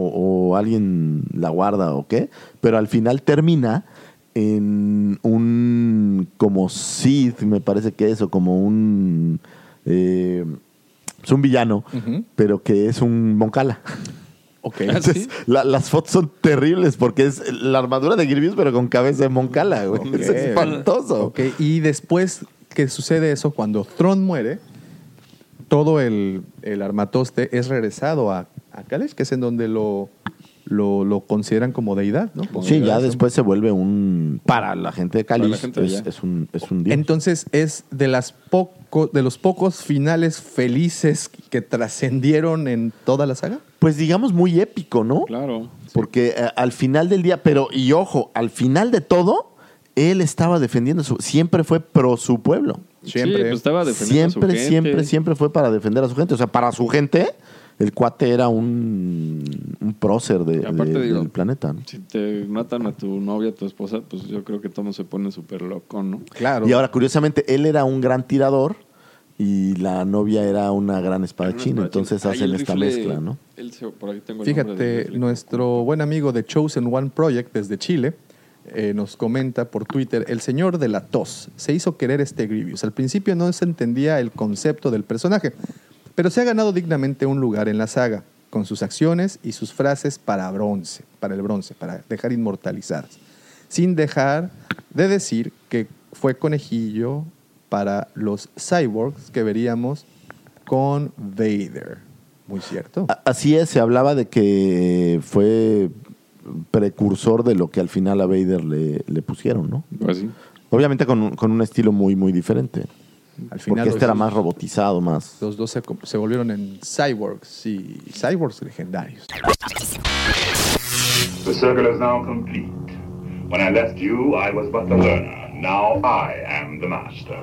o alguien la guarda o qué, pero al final termina en un como Sith, me parece que es, o como un... eh, es un villano, pero que es un Moncala. Ok. Entonces, la- las fotos son terribles porque es la armadura de Grievous, pero con cabeza de Moncala, güey. Es espantoso. Ok, y después que sucede eso, cuando Thron muere, todo el, el armatoste es regresado a, a Kalesh, que es en donde lo, lo, lo consideran como deidad, ¿no? Como Sí, ya después se vuelve un. Para la gente de la gente es, es un, es un dios. Entonces es de las poco, de los pocos finales felices que trascendieron en toda la saga. pues digamos muy épico, ¿no? Claro. Porque eh, al final del día, pero, y ojo, al final de todo, él estaba defendiendo su. Siempre fue pro su pueblo. Siempre. Sí, pues estaba defendiendo a su Siempre, gente. siempre, siempre fue para defender a su gente. O sea, para su gente, el cuate era un, un prócer de, Y aparte, de- digo, del planeta. ¿no? Si te matan a tu novia, a tu esposa, pues yo creo que todo se pone súper loco, ¿no? Claro. Y ahora, curiosamente, él era un gran tirador y la novia era una gran espadachín. Ahí Entonces hacen esta rifle- mezcla, ¿no? el por aquí tengo el Fíjate, nuestro buen amigo de Chosen One Project desde Chile eh, nos comenta por Twitter, el señor de la tos se hizo querer este Grievous. Al principio no se entendía el concepto del personaje, pero se ha ganado dignamente un lugar en la saga, con sus acciones y sus frases para bronce, para el bronce, para dejar inmortalizadas, sin dejar de decir que fue conejillo para los cyborgs que veríamos con Vader. Muy cierto. Así es, se hablaba de que fue precursor de lo que al final a Vader le, le pusieron, ¿no? Pues sí. Obviamente con, un- con un estilo muy, muy diferente. Al final Porque este era más robotizado, más... Los dos se, se volvieron en cyborgs y cyborgs legendarios. The circle is now complete. When I left you, I was but the learner. Now I am the master.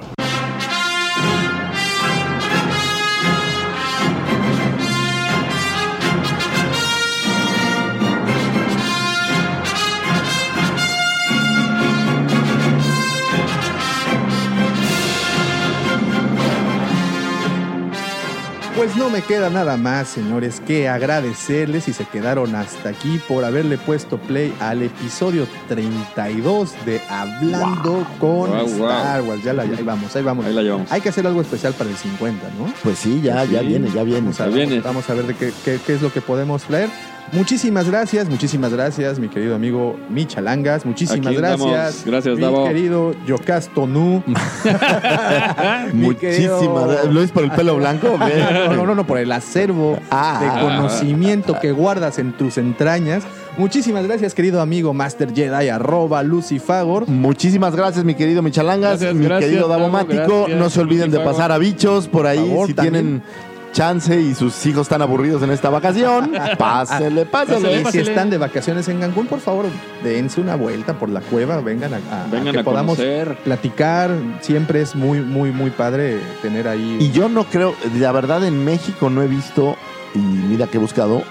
Pues no me queda nada más, señores, que agradecerles si se quedaron hasta aquí por haberle puesto play al episodio 32 de Hablando con Wow. Star Wars. Ya la, ahí vamos, ahí vamos. Ahí la llevamos. Hay que hacer algo especial para el 50, ¿no? Pues sí, ya, ya viene, ya viene. Vamos a, Ya viene. vamos a ver de qué, qué- qué es lo que podemos traer. Muchísimas gracias, muchísimas gracias, mi querido amigo Michalangas. Muchísimas Aquí andamos. gracias. Gracias, mi Davo. querido Yocasto Nu. Mi querido- Muchísimas gracias. ¿Lo es por el pelo blanco? No, no, no, no, por el acervo Ah. de conocimiento que guardas en tus entrañas. Muchísimas gracias, querido amigo Master Jedi, arroba Lucifagor. Muchísimas gracias, mi querido Michalangas, Gracias, mi gracias, querido Davo, Davomático. No se olviden de pasar a bichos por ahí Por favor, si también. tienen chance y sus hijos están aburridos en esta vacación, pásele, pásele. Y si están de vacaciones en Cancún, por favor, dense una vuelta por la cueva, vengan a, a- a Vengan que a podamos conocer. platicar. Siempre es muy, muy, muy padre tener ahí. Y yo no creo, la verdad en México no he visto, y mira que he buscado,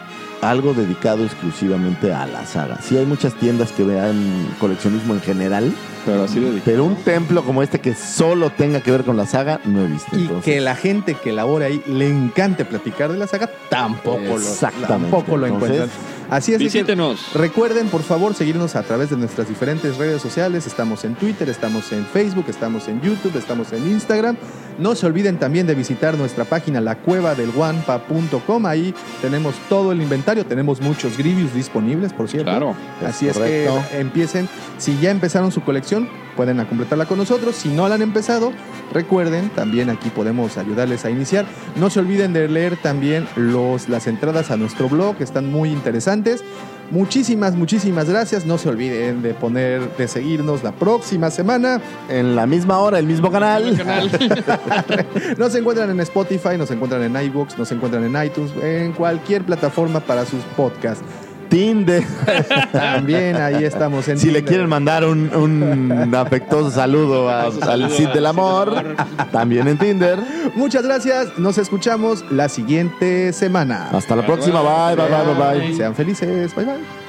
algo dedicado exclusivamente a la saga. Sí hay muchas tiendas que vean coleccionismo en general, Pero así pero un templo como este que solo tenga que ver con la saga, no he visto. y Entonces, que la gente que labora ahí le encante platicar de la saga, tampoco lo, Exactamente. tampoco lo Entonces, encuentran. Así es. así que Visítenos. Recuerden, por favor, seguirnos a través de nuestras diferentes redes sociales. Estamos en Twitter, estamos en Facebook, estamos en YouTube, estamos en Instagram. No se olviden también de visitar nuestra página lacuevadelguampa.com. Ahí tenemos todo el inventario, tenemos muchos grievous disponibles, por cierto. Claro. Así es que empiecen. Si ya empezaron su colección, pueden completarla con nosotros. Si no la han empezado, recuerden, también aquí podemos ayudarles a iniciar. No se olviden de leer también los, las entradas a nuestro blog, que están muy interesantes. Muchísimas, muchísimas gracias. No se olviden de poner, de seguirnos la próxima semana. En la misma hora, el mismo canal. Nos encuentran en Spotify, nos encuentran en iBooks, nos encuentran en iTunes, en cualquier plataforma para sus podcasts. Tinder. También ahí estamos en Si le quieren mandar un, un afectuoso saludo a- al Cid del Amor, también en Tinder. Muchas gracias. Nos escuchamos la siguiente semana. Hasta la próxima. Bye, bye, bye, bye, bye. Sean felices. Bye, bye.